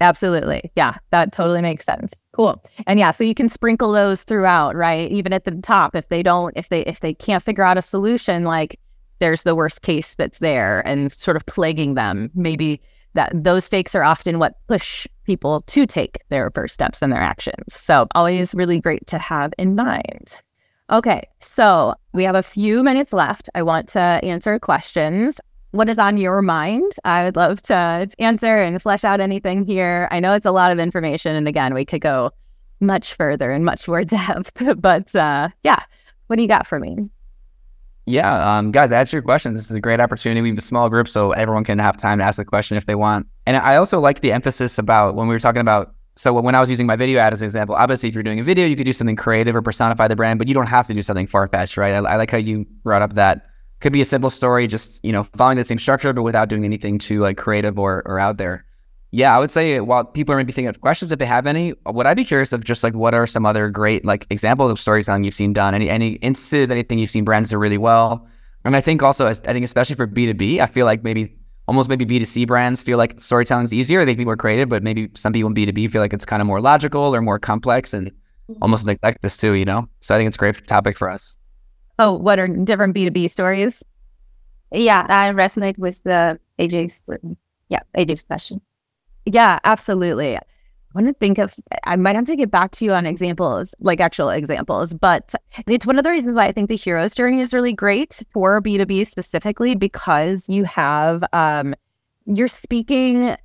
Absolutely. Yeah, that totally makes sense. Cool. And yeah, so you can sprinkle those throughout, right? Even at the top if they don't if they if they can't figure out a solution like there's the worst case that's there and sort of plaguing them. Maybe that those stakes are often what push people to take their first steps and their actions. So always really great to have in mind. Okay, so we have a few minutes left. I want to answer questions. What is on your mind? I would love to answer and flesh out anything here. I know it's a lot of information, and again, we could go much further and much more [laughs] depth. but uh, yeah, what do you got for me? Yeah, um, guys, answer your questions. This is a great opportunity. We have a small group, so everyone can have time to ask a question if they want. And I also like the emphasis about when we were talking about. So when I was using my video ad as an example, obviously, if you're doing a video, you could do something creative or personify the brand, but you don't have to do something far fetched, right? I, I like how you brought up that could be a simple story, just you know, following the same structure, but without doing anything too like creative or or out there. Yeah, I would say while people are maybe thinking of questions, if they have any, would I be curious of just like what are some other great like examples of storytelling you've seen done? Any any instances, anything you've seen brands do really well? And I think also, I think especially for B two B, I feel like maybe almost maybe B two C brands feel like storytelling is easier. They can be more creative, but maybe some people in B two B feel like it's kind of more logical or more complex and mm-hmm. almost neglect this too. You know, so I think it's a great topic for us. Oh, what are different B2B stories? Yeah, I resonate with the AJ's yeah AJ's question. Yeah, absolutely. I want to think of, I might have to get back to you on examples, like actual examples, but it's one of the reasons why I think the hero's journey is really great for B2B specifically because you have, um, you're speaking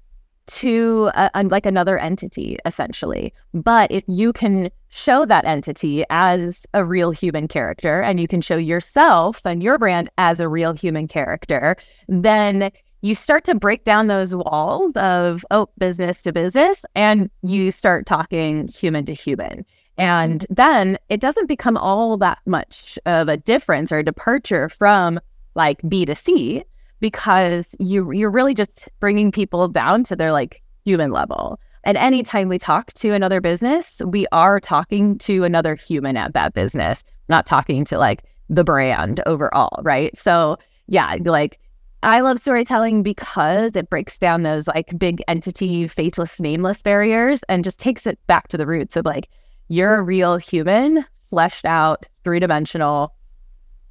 to a, a- like another entity essentially. But if you can show that entity as a real human character and you can show yourself and your brand as a real human character, then you start to break down those walls of oh business to business and you start talking human to human. And then it doesn't become all that much of a difference or a departure from like b to c because you you're really just bringing people down to their like human level and anytime we talk to another business we are talking to another human at that business not talking to like the brand overall, right? So yeah, like I love storytelling because it breaks down those like big entity, faceless, nameless barriers and just takes it back to the roots of like, you're a real human, fleshed out, three dimensional.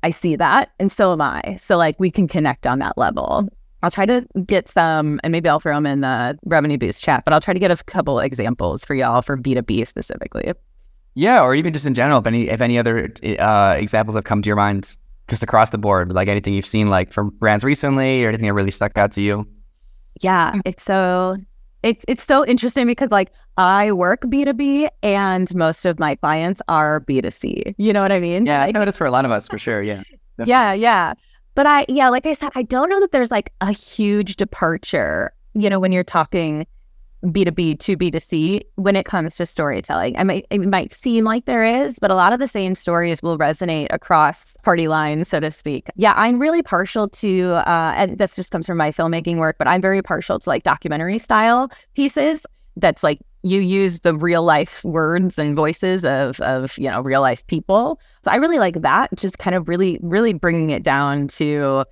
I see that, and so am I. So, like, we can connect on that level. I'll try to get some, and maybe I'll throw them in the revenue boost chat, but I'll try to get a couple examples for y'all for B2B specifically. Yeah, or even just in general, if any if any other uh, examples have come to your mind just across the board, like anything you've seen like from brands recently or anything that really stuck out to you. Yeah, it's so it's it's so interesting because like I work B2B and most of my clients are B2C. You know what I mean? Yeah, like, I know that's for a lot of us for sure. Yeah. [laughs] Definitely. Yeah, yeah. But I yeah, like I said, I don't know that there's like a huge departure, you know, when you're talking B2B to B2C when it comes to storytelling. I might it might seem like there is, but a lot of the same stories will resonate across party lines, so to speak. Yeah, I'm really partial to uh and this just comes from my filmmaking work, but I'm very partial to like documentary style pieces that's like you use the real life words and voices of of you know real life people. So I really like that, just kind of really really bringing it down to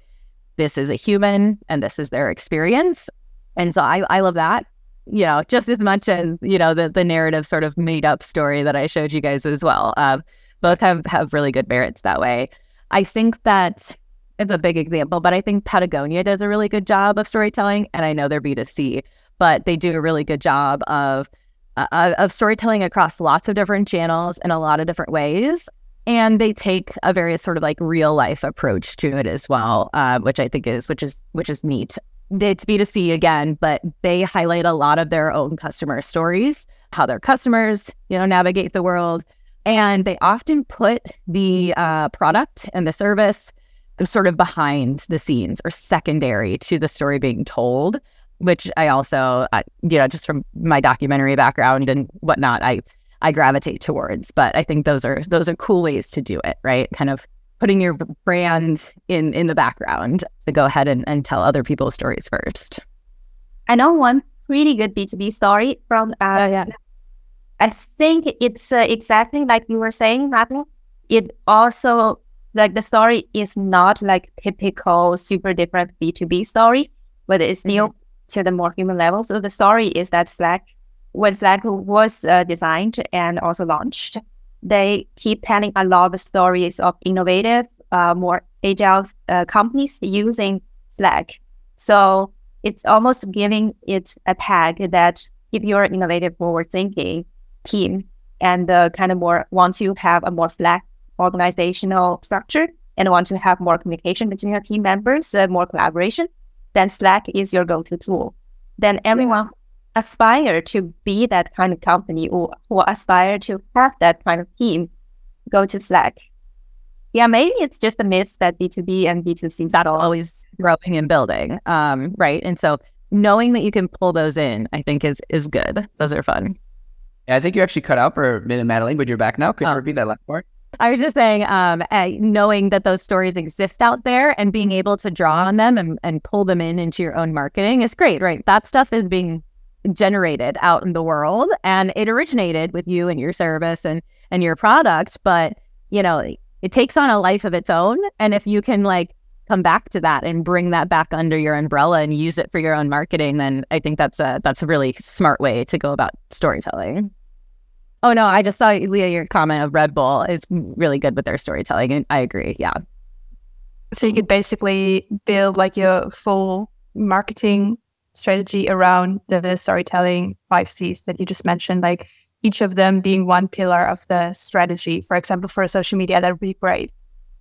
this is a human and this is their experience. And so I I love that you know, just as much as you know the the narrative sort of made up story that I showed you guys as well. Um, both have have really good merits that way. I think that it's a big example, but I think Patagonia does a really good job of storytelling, and I know they're B two C, but they do a really good job of uh, of storytelling across lots of different channels in a lot of different ways. And they take a very sort of like real life approach to it as well, uh, which I think is which is which is neat it's B2C again, but they highlight a lot of their own customer stories, how their customers, you know, navigate the world. And they often put the uh, product and the service sort of behind the scenes or secondary to the story being told, which I also, uh, you know, just from my documentary background and whatnot, I I gravitate towards. But I think those are those are cool ways to do it, right? Kind of putting your brand in in the background to go ahead and, and tell other people's stories first. I know one pretty good B2B story from uh, oh, yeah. I think it's uh, exactly like you were saying, Matthew. It also like the story is not like typical super different B2B story, but it's still mm-hmm. To the more human level. So the story is that Slack when Slack was uh, designed and also launched, they keep telling a lot of stories of innovative, uh, more agile uh, companies using Slack. So it's almost giving it a tag that if you're an innovative, forward thinking team and uh, kind of more want to have a more Slack organizational structure and want to have more communication between your team members, uh, more collaboration, then Slack is your go-to tool. Then everyone aspire to be that kind of company or, or aspire to have that kind of team, go to Slack. Yeah, maybe it's just a myth that B2B and B2C that's always growing and building. Um, right. And so knowing that you can pull those in, I think is is good. Those are fun. Yeah, I think you actually cut out for a minute, Madelaine, but you're back now. Could you oh. repeat that last part? I was just saying, um, uh, knowing that those stories exist out there and being able to draw on them and, and pull them in into your own marketing is great, right? That stuff is being generated out in the world and it originated with you and your service and and your product but you know it takes on a life of its own. And if you can like come back to that and bring that back under your umbrella and use it for your own marketing then i think that's a that's a really smart way to go about storytelling oh no i just saw leah your comment of red bull is really good with their storytelling and i agree yeah so you could basically build like your full marketing strategy around the, the storytelling five C's that you just mentioned, like each of them being one pillar of the strategy. For example, for social media, that would be great,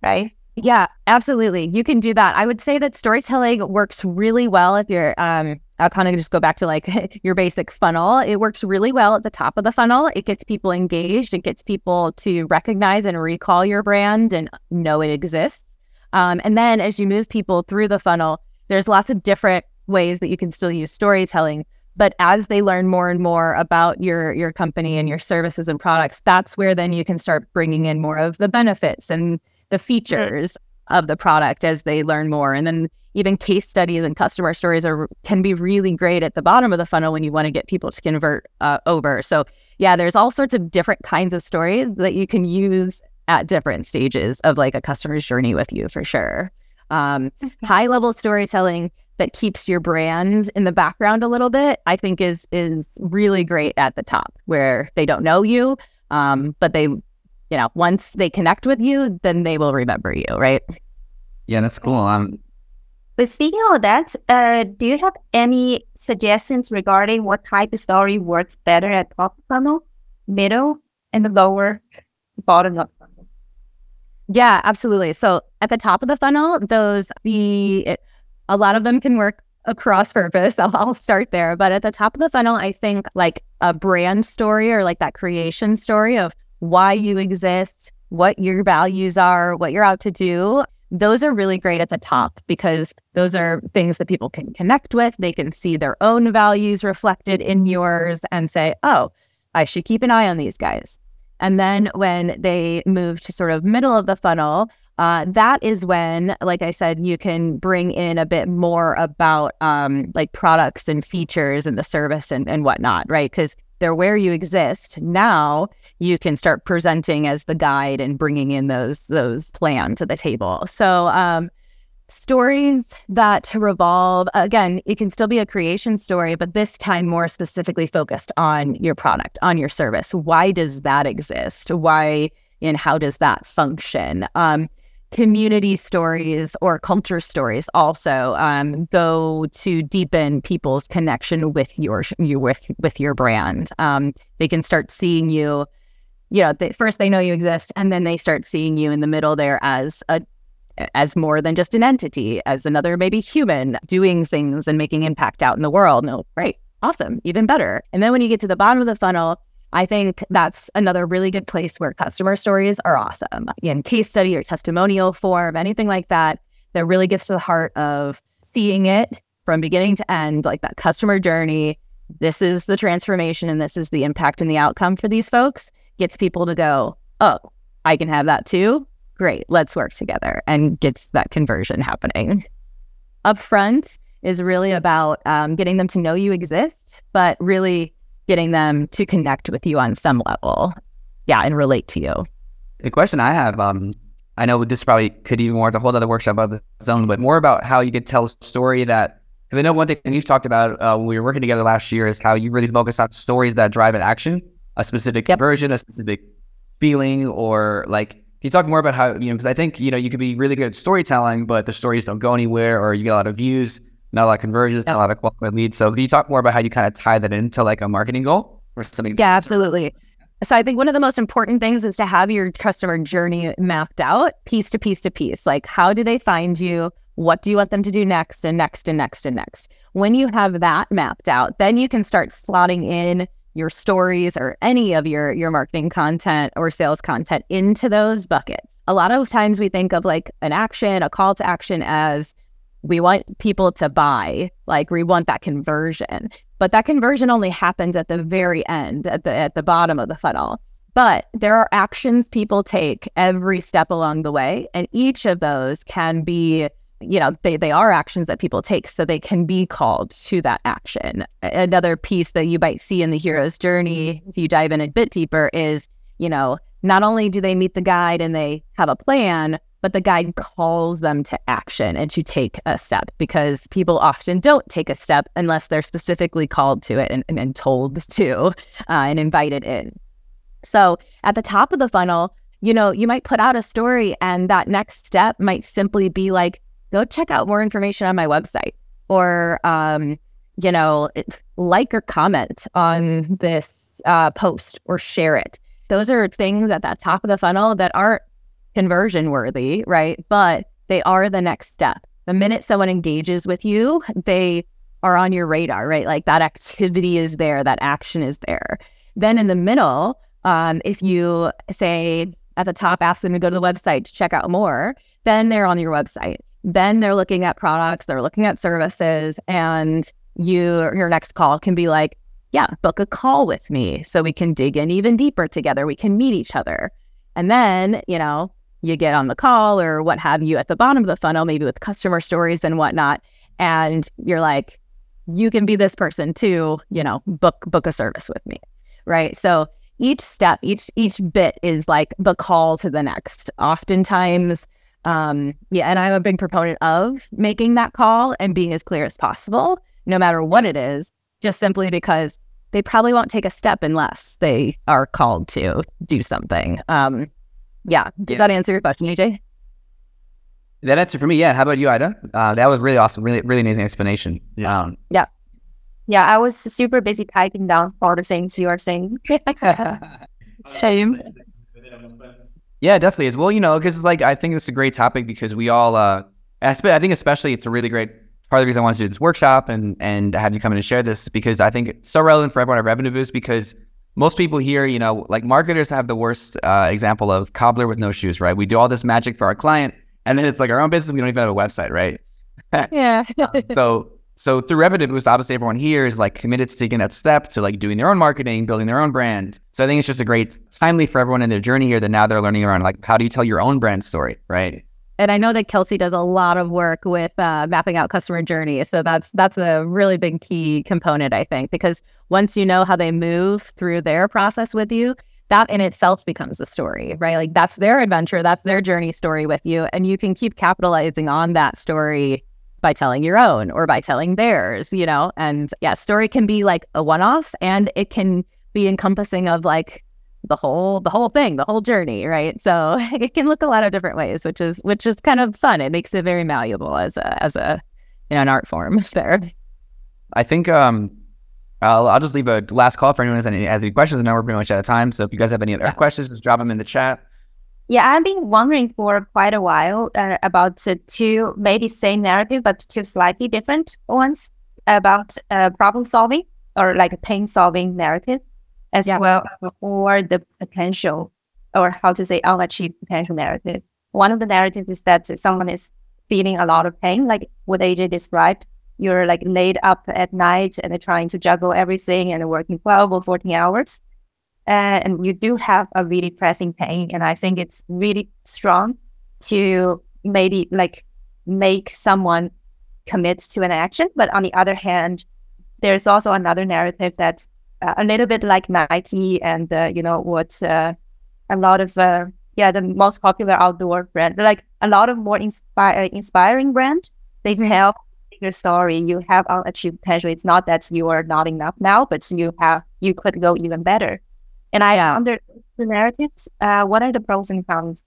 right? Yeah, absolutely. You can do that. I would say that storytelling works really well if you're um I'll kind of just go back to like [laughs] your basic funnel. It works really well at the top of the funnel. It gets people engaged. It gets people to recognize and recall your brand and know it exists. Um, and then as you move people through the funnel, there's lots of different ways that you can still use storytelling but as they learn more and more about your your company and your services and products that's where then you can start bringing in more of the benefits and the features of the product as they learn more. And then even case studies and customer stories are can be really great at the bottom of the funnel when you want to get people to convert uh, over. So yeah there's all sorts of different kinds of stories that you can use at different stages of like a customer's journey with you for sure. Um, high level storytelling that keeps your brand in the background a little bit, I think is is really great at the top where they don't know you, um, but they, you know, once they connect with you, then they will remember you, right? Yeah, that's cool. Um, but speaking of that, uh, do you have any suggestions regarding what type of story works better at top funnel, middle, and the lower bottom of funnel? Yeah, absolutely. So at the top of the funnel, those the a lot of them can work across purpose. [laughs] I'll, I'll start there, but at the top of the funnel, I think like a brand story or like that creation story of why you exist, what your values are, what you're out to do those are really great at the top because those are things that people can connect with. They can see their own values reflected in yours and say, oh, I should keep an eye on these guys. And then when they move to sort of middle of the funnel, uh, that is when, like I said, you can bring in a bit more about um, like products and features and the service and, and whatnot, right? Because they're where you exist. Now you can start presenting as the guide and bringing in those those plans to the table. So um, stories that revolve again, it can still be a creation story, but this time more specifically focused on your product, on your service. Why does that exist? Why and how does that function? Um, community stories or culture stories also um, go to deepen people's connection with your you with with your brand. Um, they can start seeing you. You know, they, first they know you exist, and then they start seeing you in the middle there as a as more than just an entity, as another maybe human doing things and making impact out in the world. No, right, awesome, even better. And then when you get to the bottom of the funnel, I think that's another really good place where customer stories are awesome in case study or testimonial form, anything like that, that really gets to the heart of seeing it from beginning to end, like that customer journey. This is the transformation and this is the impact and the outcome for these folks, gets people to go, oh, I can have that too. Great, let's work together and gets that conversion happening. Upfront is really about um, getting them to know you exist, but really getting them to connect with you on some level. Yeah, and relate to you. The question I have, um, I know this probably could even warrant a whole other workshop of its own, but more about how you could tell a story that, because I know one thing and you've talked about uh, when we were working together last year is how you really focus on stories that drive an action, a specific yep. conversion, a specific feeling, or like, can you talk more about how, you know, because I think, you know, you could be really good at storytelling, but the stories don't go anywhere or you get a lot of views not a lot of conversions, yep. not a lot of qualified leads. So can you talk more about how you kind of tie that into like a marketing goal or something? Yeah, absolutely. So I think one of the most important things is to have your customer journey mapped out piece to piece to piece. Like how do they find you? What do you want them to do next and next and next and next? When you have that mapped out, then you can start slotting in your stories or any of your your marketing content or sales content into those buckets. A lot of times we think of like an action, a call to action as we want people to buy like we want that conversion. But that conversion only happens at the very end at the at the bottom of the funnel. But there are actions people take every step along the way and each of those can be you know they, they are actions that people take so they can be called to that action. Another piece that you might see in the hero's journey if you dive in a bit deeper is you know not only do they meet the guide and they have a plan but the guide calls them to action and to take a step because people often don't take a step unless they're specifically called to it and, and, and told [laughs] to uh, and invited in. So at the top of the funnel, you know, you might put out a story and that next step might simply be like, go check out more information on my website or, um, you know, [laughs] like or comment on this uh, post or share it. Those are things at that top of the funnel that aren't conversion worthy, right? But they are the next step. The minute someone engages with you, they are on your radar, right? Like that activity is there, that action is there. Then in the middle, um, if you say at the top, ask them to go to the website to check out more, then they're on your website. Then they're looking at products, they're looking at services, and you your next call can be like, yeah, book a call with me so we can dig in even deeper together. We can meet each other. And then, you know, you get on the call or what have you at the bottom of the funnel, maybe with customer stories and whatnot. And you're like, you can be this person too, you know, book book a service with me. Right. So each step, each each bit is like the call to the next. Oftentimes, um, yeah, and I'm a big proponent of making that call and being as clear as possible, no matter what it is, just simply because they probably won't take a step unless they are called to do something. Um, yeah, did Yeah. that answer your question, AJ? That answer for me. Yeah. How about you, Ida? Uh, that was really awesome. Really, really amazing explanation. Yeah. Um, Yeah, I was super busy typing down all the things you are saying. [laughs] Same. Yeah, definitely is. Well, you know, because it's like I think this is a great topic because we all, uh, I I think especially it's a really great part of the reason I wanted to do this workshop and and have you come in and share this because I think it's so relevant for everyone at Revenue Boost because most people here, you know, like marketers have the worst uh, example of cobbler with no shoes, right? We do all this magic for our client, and then it's like our own business, we don't even have a website, right? [laughs] Yeah. so so through Revenue Boost, obviously everyone here is like committed to taking that step to like doing their own marketing, building their own brand. So I think it's just a great timely for everyone in their journey here that now they're learning around like how do you tell your own brand story, right? And I know that Kelsey does a lot of work with uh, mapping out customer journey. So that's that's a really big key component, I think, because once you know how they move through their process with you, that in itself becomes a story, right? Like that's their adventure, that's their journey story with you, and you can keep capitalizing on that story by telling your own or by telling theirs, you know. And yeah, story can be like a one-off, and it can be encompassing of like the whole the whole thing the whole journey right so [laughs] it can look a lot of different ways which is which is kind of fun it makes it very malleable as a as a you know an art form [laughs] there I think um I'll, I'll just leave a last call for anyone who has any, has any questions. I know we're pretty much out of time. So if you guys have any other questions, just drop them in the chat. Yeah, I've been wondering for quite a while uh, about uh, two maybe same narrative but two slightly different ones about uh, problem solving or like a pain solving narrative as Yeah. well or the potential or how to say unachieved potential narrative. One of the narratives is that someone is feeling a lot of pain, like what AJ described. You're like laid up at night and trying to juggle everything and working 12 or 14 hours uh, and you do have a really pressing pain and i think it's really strong to maybe like make someone commit to an action but on the other hand there's also another narrative that's uh, a little bit like nike and uh, you know what uh, a lot of uh, yeah the most popular outdoor brand like a lot of more inspi- inspiring brand. They tell your story. You have unachieved potential it's not that you are not enough now but you have you could go even better. And I Yeah. under the narratives, uh, what are the pros and cons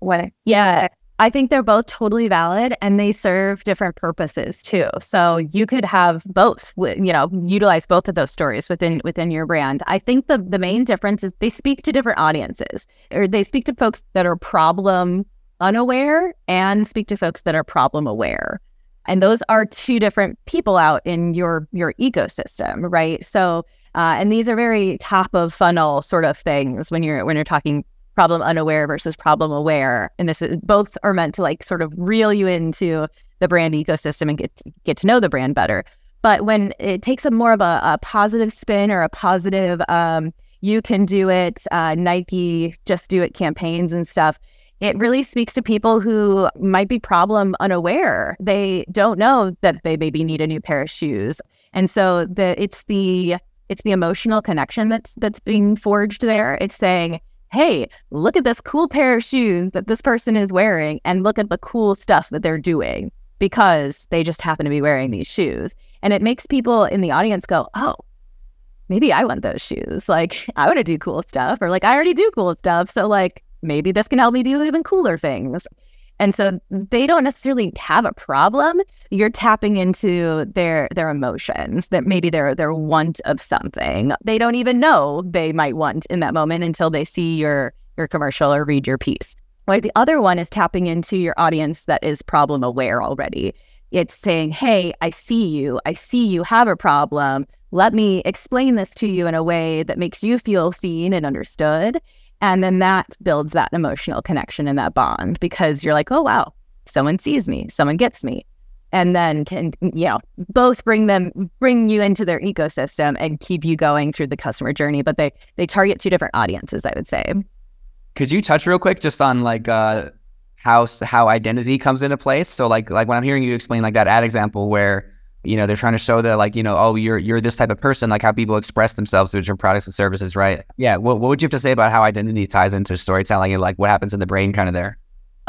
when yeah i think they're both totally valid and they serve different purposes too. So you could have both you know utilize both of those stories within within your brand. I think the the main difference is they speak to different audiences or they speak to folks that are problem unaware and speak to folks that are problem aware. And those are two different people out in your your ecosystem right? So uh, and these are very top of funnel sort of things when you're when you're talking problem unaware versus problem aware. And this is both are meant to like sort of reel you into the brand ecosystem and get get to know the brand better. But when it takes a more of a, a positive spin or a positive um, you can do it uh, nike just do it campaigns and stuff it really speaks to people who might be problem unaware. They don't know that they maybe need a new pair of shoes. And so the it's the it's the emotional connection that's that's being forged there. It's saying hey look at this cool pair of shoes that this person is wearing and look at the cool stuff that they're doing because they just happen to be wearing these shoes. And it makes people in the audience go oh maybe i want those shoes. Like [laughs] i want to do cool stuff or like i already do cool stuff. So like maybe this can help me do even cooler things and so they don't necessarily have a problem. You're tapping into their their emotions that maybe mm-hmm. their their want of something. They don't even know they might want in that moment until they see your your commercial or read your piece. Like the other one is tapping into your audience that is problem aware already. It's saying hey i see you. I see you have a problem. Let me explain this to you in a way that makes you feel seen and understood and then that builds that emotional connection and that bond because you're like oh wow someone sees me someone gets me and then can you know both bring them bring you into their ecosystem and keep you going through the customer journey but they they target two different audiences i would say Could you touch real quick just on like uh how how identity comes into place? So like like when I'm hearing you explain like that ad example where you know, they're trying to show that like, you know, oh, you're you're this type of person, like how people express themselves through different products and services, right? Yeah. What what would you have to say about how identity ties into storytelling and like what happens in the brain kind of there?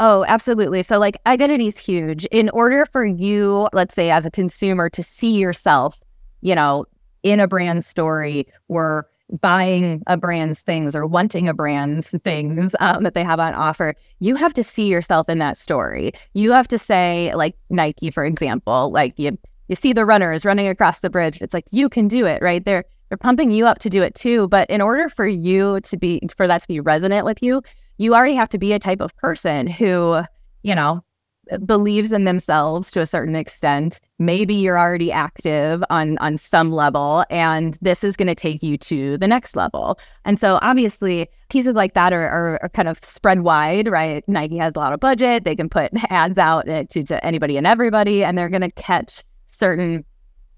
Oh, absolutely. So, like, identity is huge. In order for you, let's say, as a consumer, to see yourself, you know, in a brand story or buying a brand's things or wanting a brand's [laughs] things um, that they have on offer, you have to see yourself in that story. You have to say, like Nike, for example, like you you see the runners running across the bridge. It's like you can do it, right? They're they're pumping you up to do it too. But in order for you to be for that to be resonant with you, you already have to be a type of person who, you know, believes in themselves to a certain extent. Maybe you're already active on on some level and this is going to take you to the next level. And so obviously pieces like that are, are, are, kind of spread wide, right? Nike has a lot of budget. They can put [laughs] ads out eh, to, to anybody and everybody and they're going to catch certain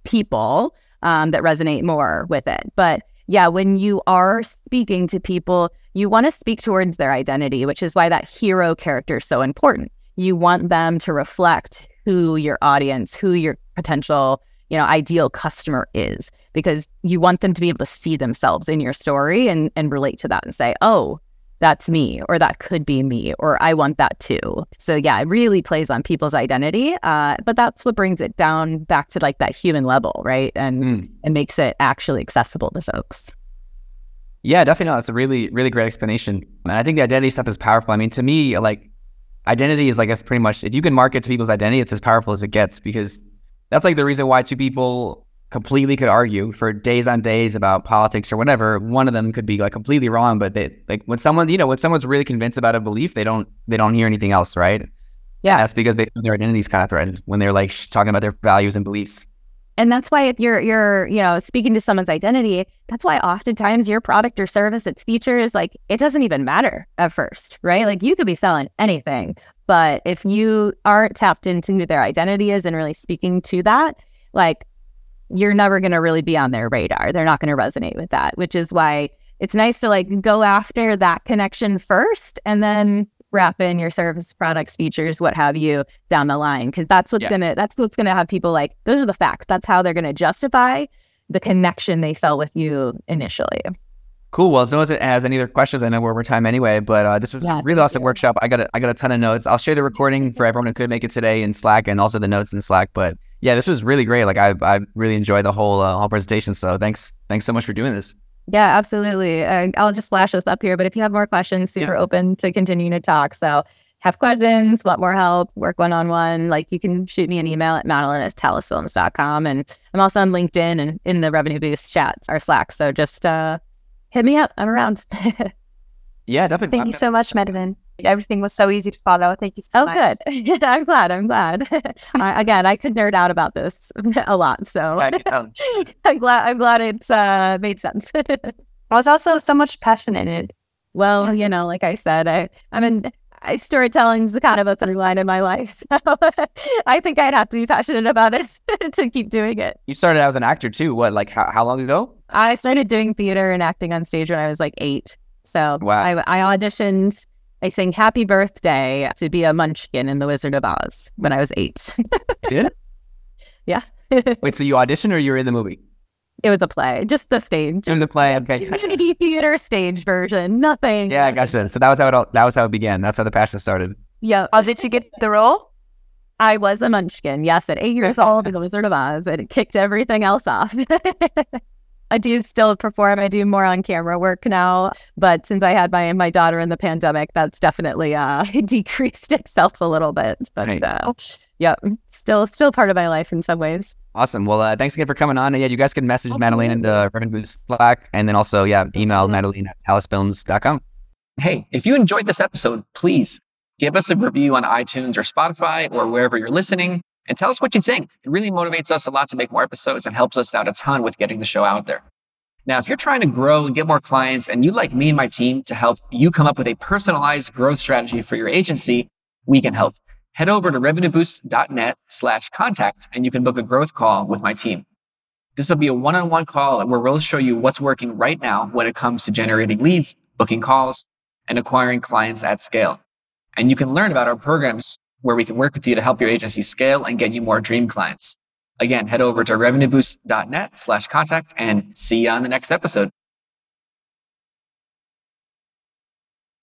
people um, that resonate more with it. But yeah, when you are speaking to people, you want to speak towards their identity, which is why that hero character is so important you want them to reflect who your audience, who your potential, you know, ideal customer is because you want them to be able to see themselves in your story and and relate to that and say, "Oh, that's me or that could be me or I want that too." So yeah, it really plays on people's identity, uh, but that's what brings it down back to like that human level, right? And mm. it makes it actually accessible to folks. Yeah, definitely. No, it's a really, really great explanation. And I think the identity stuff is powerful. I mean, to me, like identity is like it's pretty much if you can market to people's identity, it's as powerful as it gets because that's like the reason why two people completely could argue for days on days about politics or whatever. One of them could be like completely wrong, but they like when someone you know when someone's really convinced about a belief, they don't they don't hear anything else, right? Yeah, that's because they, their identity's kind of threatened when they're like talking about their values and beliefs. And that's why if you're you're, you know, speaking to someone's identity, that's why oftentimes your product or service, its features, like it doesn't even matter at first, right? Like you could be selling anything. But if you aren't tapped into who their identity is and really speaking to that, like you're never gonna really be on their radar. They're not gonna resonate with that, which is why it's nice to like go after that connection first and then wrap in your service products features what have you down the line because that's what's yeah. gonna that's what's gonna have people like those are the facts that's how they're gonna justify the connection they felt with you initially cool well as long as it has any other questions i know we're over time anyway but uh, this was yeah, really awesome you. workshop i got a, I got a ton of notes i'll share the [laughs] recording for everyone who could make it today in slack and also the notes in slack but yeah this was really great like i, I really enjoyed the whole uh, whole presentation so thanks thanks so much for doing this yeah, absolutely. Uh, I'll just flash this up here, but if you have more questions, super yeah. open to continuing to talk. So have questions, want more help, work one on one, like you can shoot me an email at madelaine at talusfilms.com. And I'm also on LinkedIn and in the Revenue Boost chats, our Slack. So just uh, hit me up. I'm around. [laughs] yeah, definitely. Thank you so much, Madelaine everything was so easy to follow. Thank you so much. oh, much. good. [laughs] I'm glad. I'm glad. [laughs] I, again, I could nerd out about this [laughs] a lot, so I'm glad. I'm glad it's uh, made sense. I was also so much passion in it. Well, you know, like I said, I I mean, I, storytelling's the kind of a through line in my life. So I think I'd have to be passionate about it to keep doing it. You started as an actor too. What, like how, how long ago? I started doing theater and acting on stage when I was like eight. So wow. I, I auditioned I sang Happy Birthday to be a munchkin in The Wizard of Oz when I was eight. did? [laughs] Yeah. [laughs] Wait, so you auditioned or you were in the movie? It was a play, just the stage. It was a play. Okay. [laughs] Community theater stage version, nothing. Yeah, I gotcha. So that was how it all, that was how it began. That's how the passion started. Yeah. Oh, did you get the role? I was a munchkin. Yes, at eight years old in The Wizard of Oz, and it kicked everything else off. I do still perform. I do more on camera work now, but since I had my my daughter in the pandemic, that's definitely uh, [laughs] decreased itself a little bit. But right. uh, yeah, still still part of my life in some ways. Awesome. Well, uh, thanks again for coming on. And yeah, you guys can message oh, Madelaine in the Revenue Boost Slack, and then also yeah, email Madelaine at talusfilms.com. Hey, if you enjoyed this episode, please give us a review on iTunes or Spotify or wherever you're listening and tell us what you think. It really motivates us a lot to make more episodes and helps us out a ton with getting the show out there. Now, if you're trying to grow and get more clients and you'd like me and my team to help you come up with a personalized growth strategy for your agency, we can help. Head over to revenueboost.net slash contact and you can book a growth call with my team. This will be a one-on-one call where we'll show you what's working right now when it comes to generating leads, booking calls, and acquiring clients at scale. And you can learn about our programs where we can work with you to help your agency scale and get you more dream clients. Again, head over to revenueboost.net slash contact and see you on the next episode.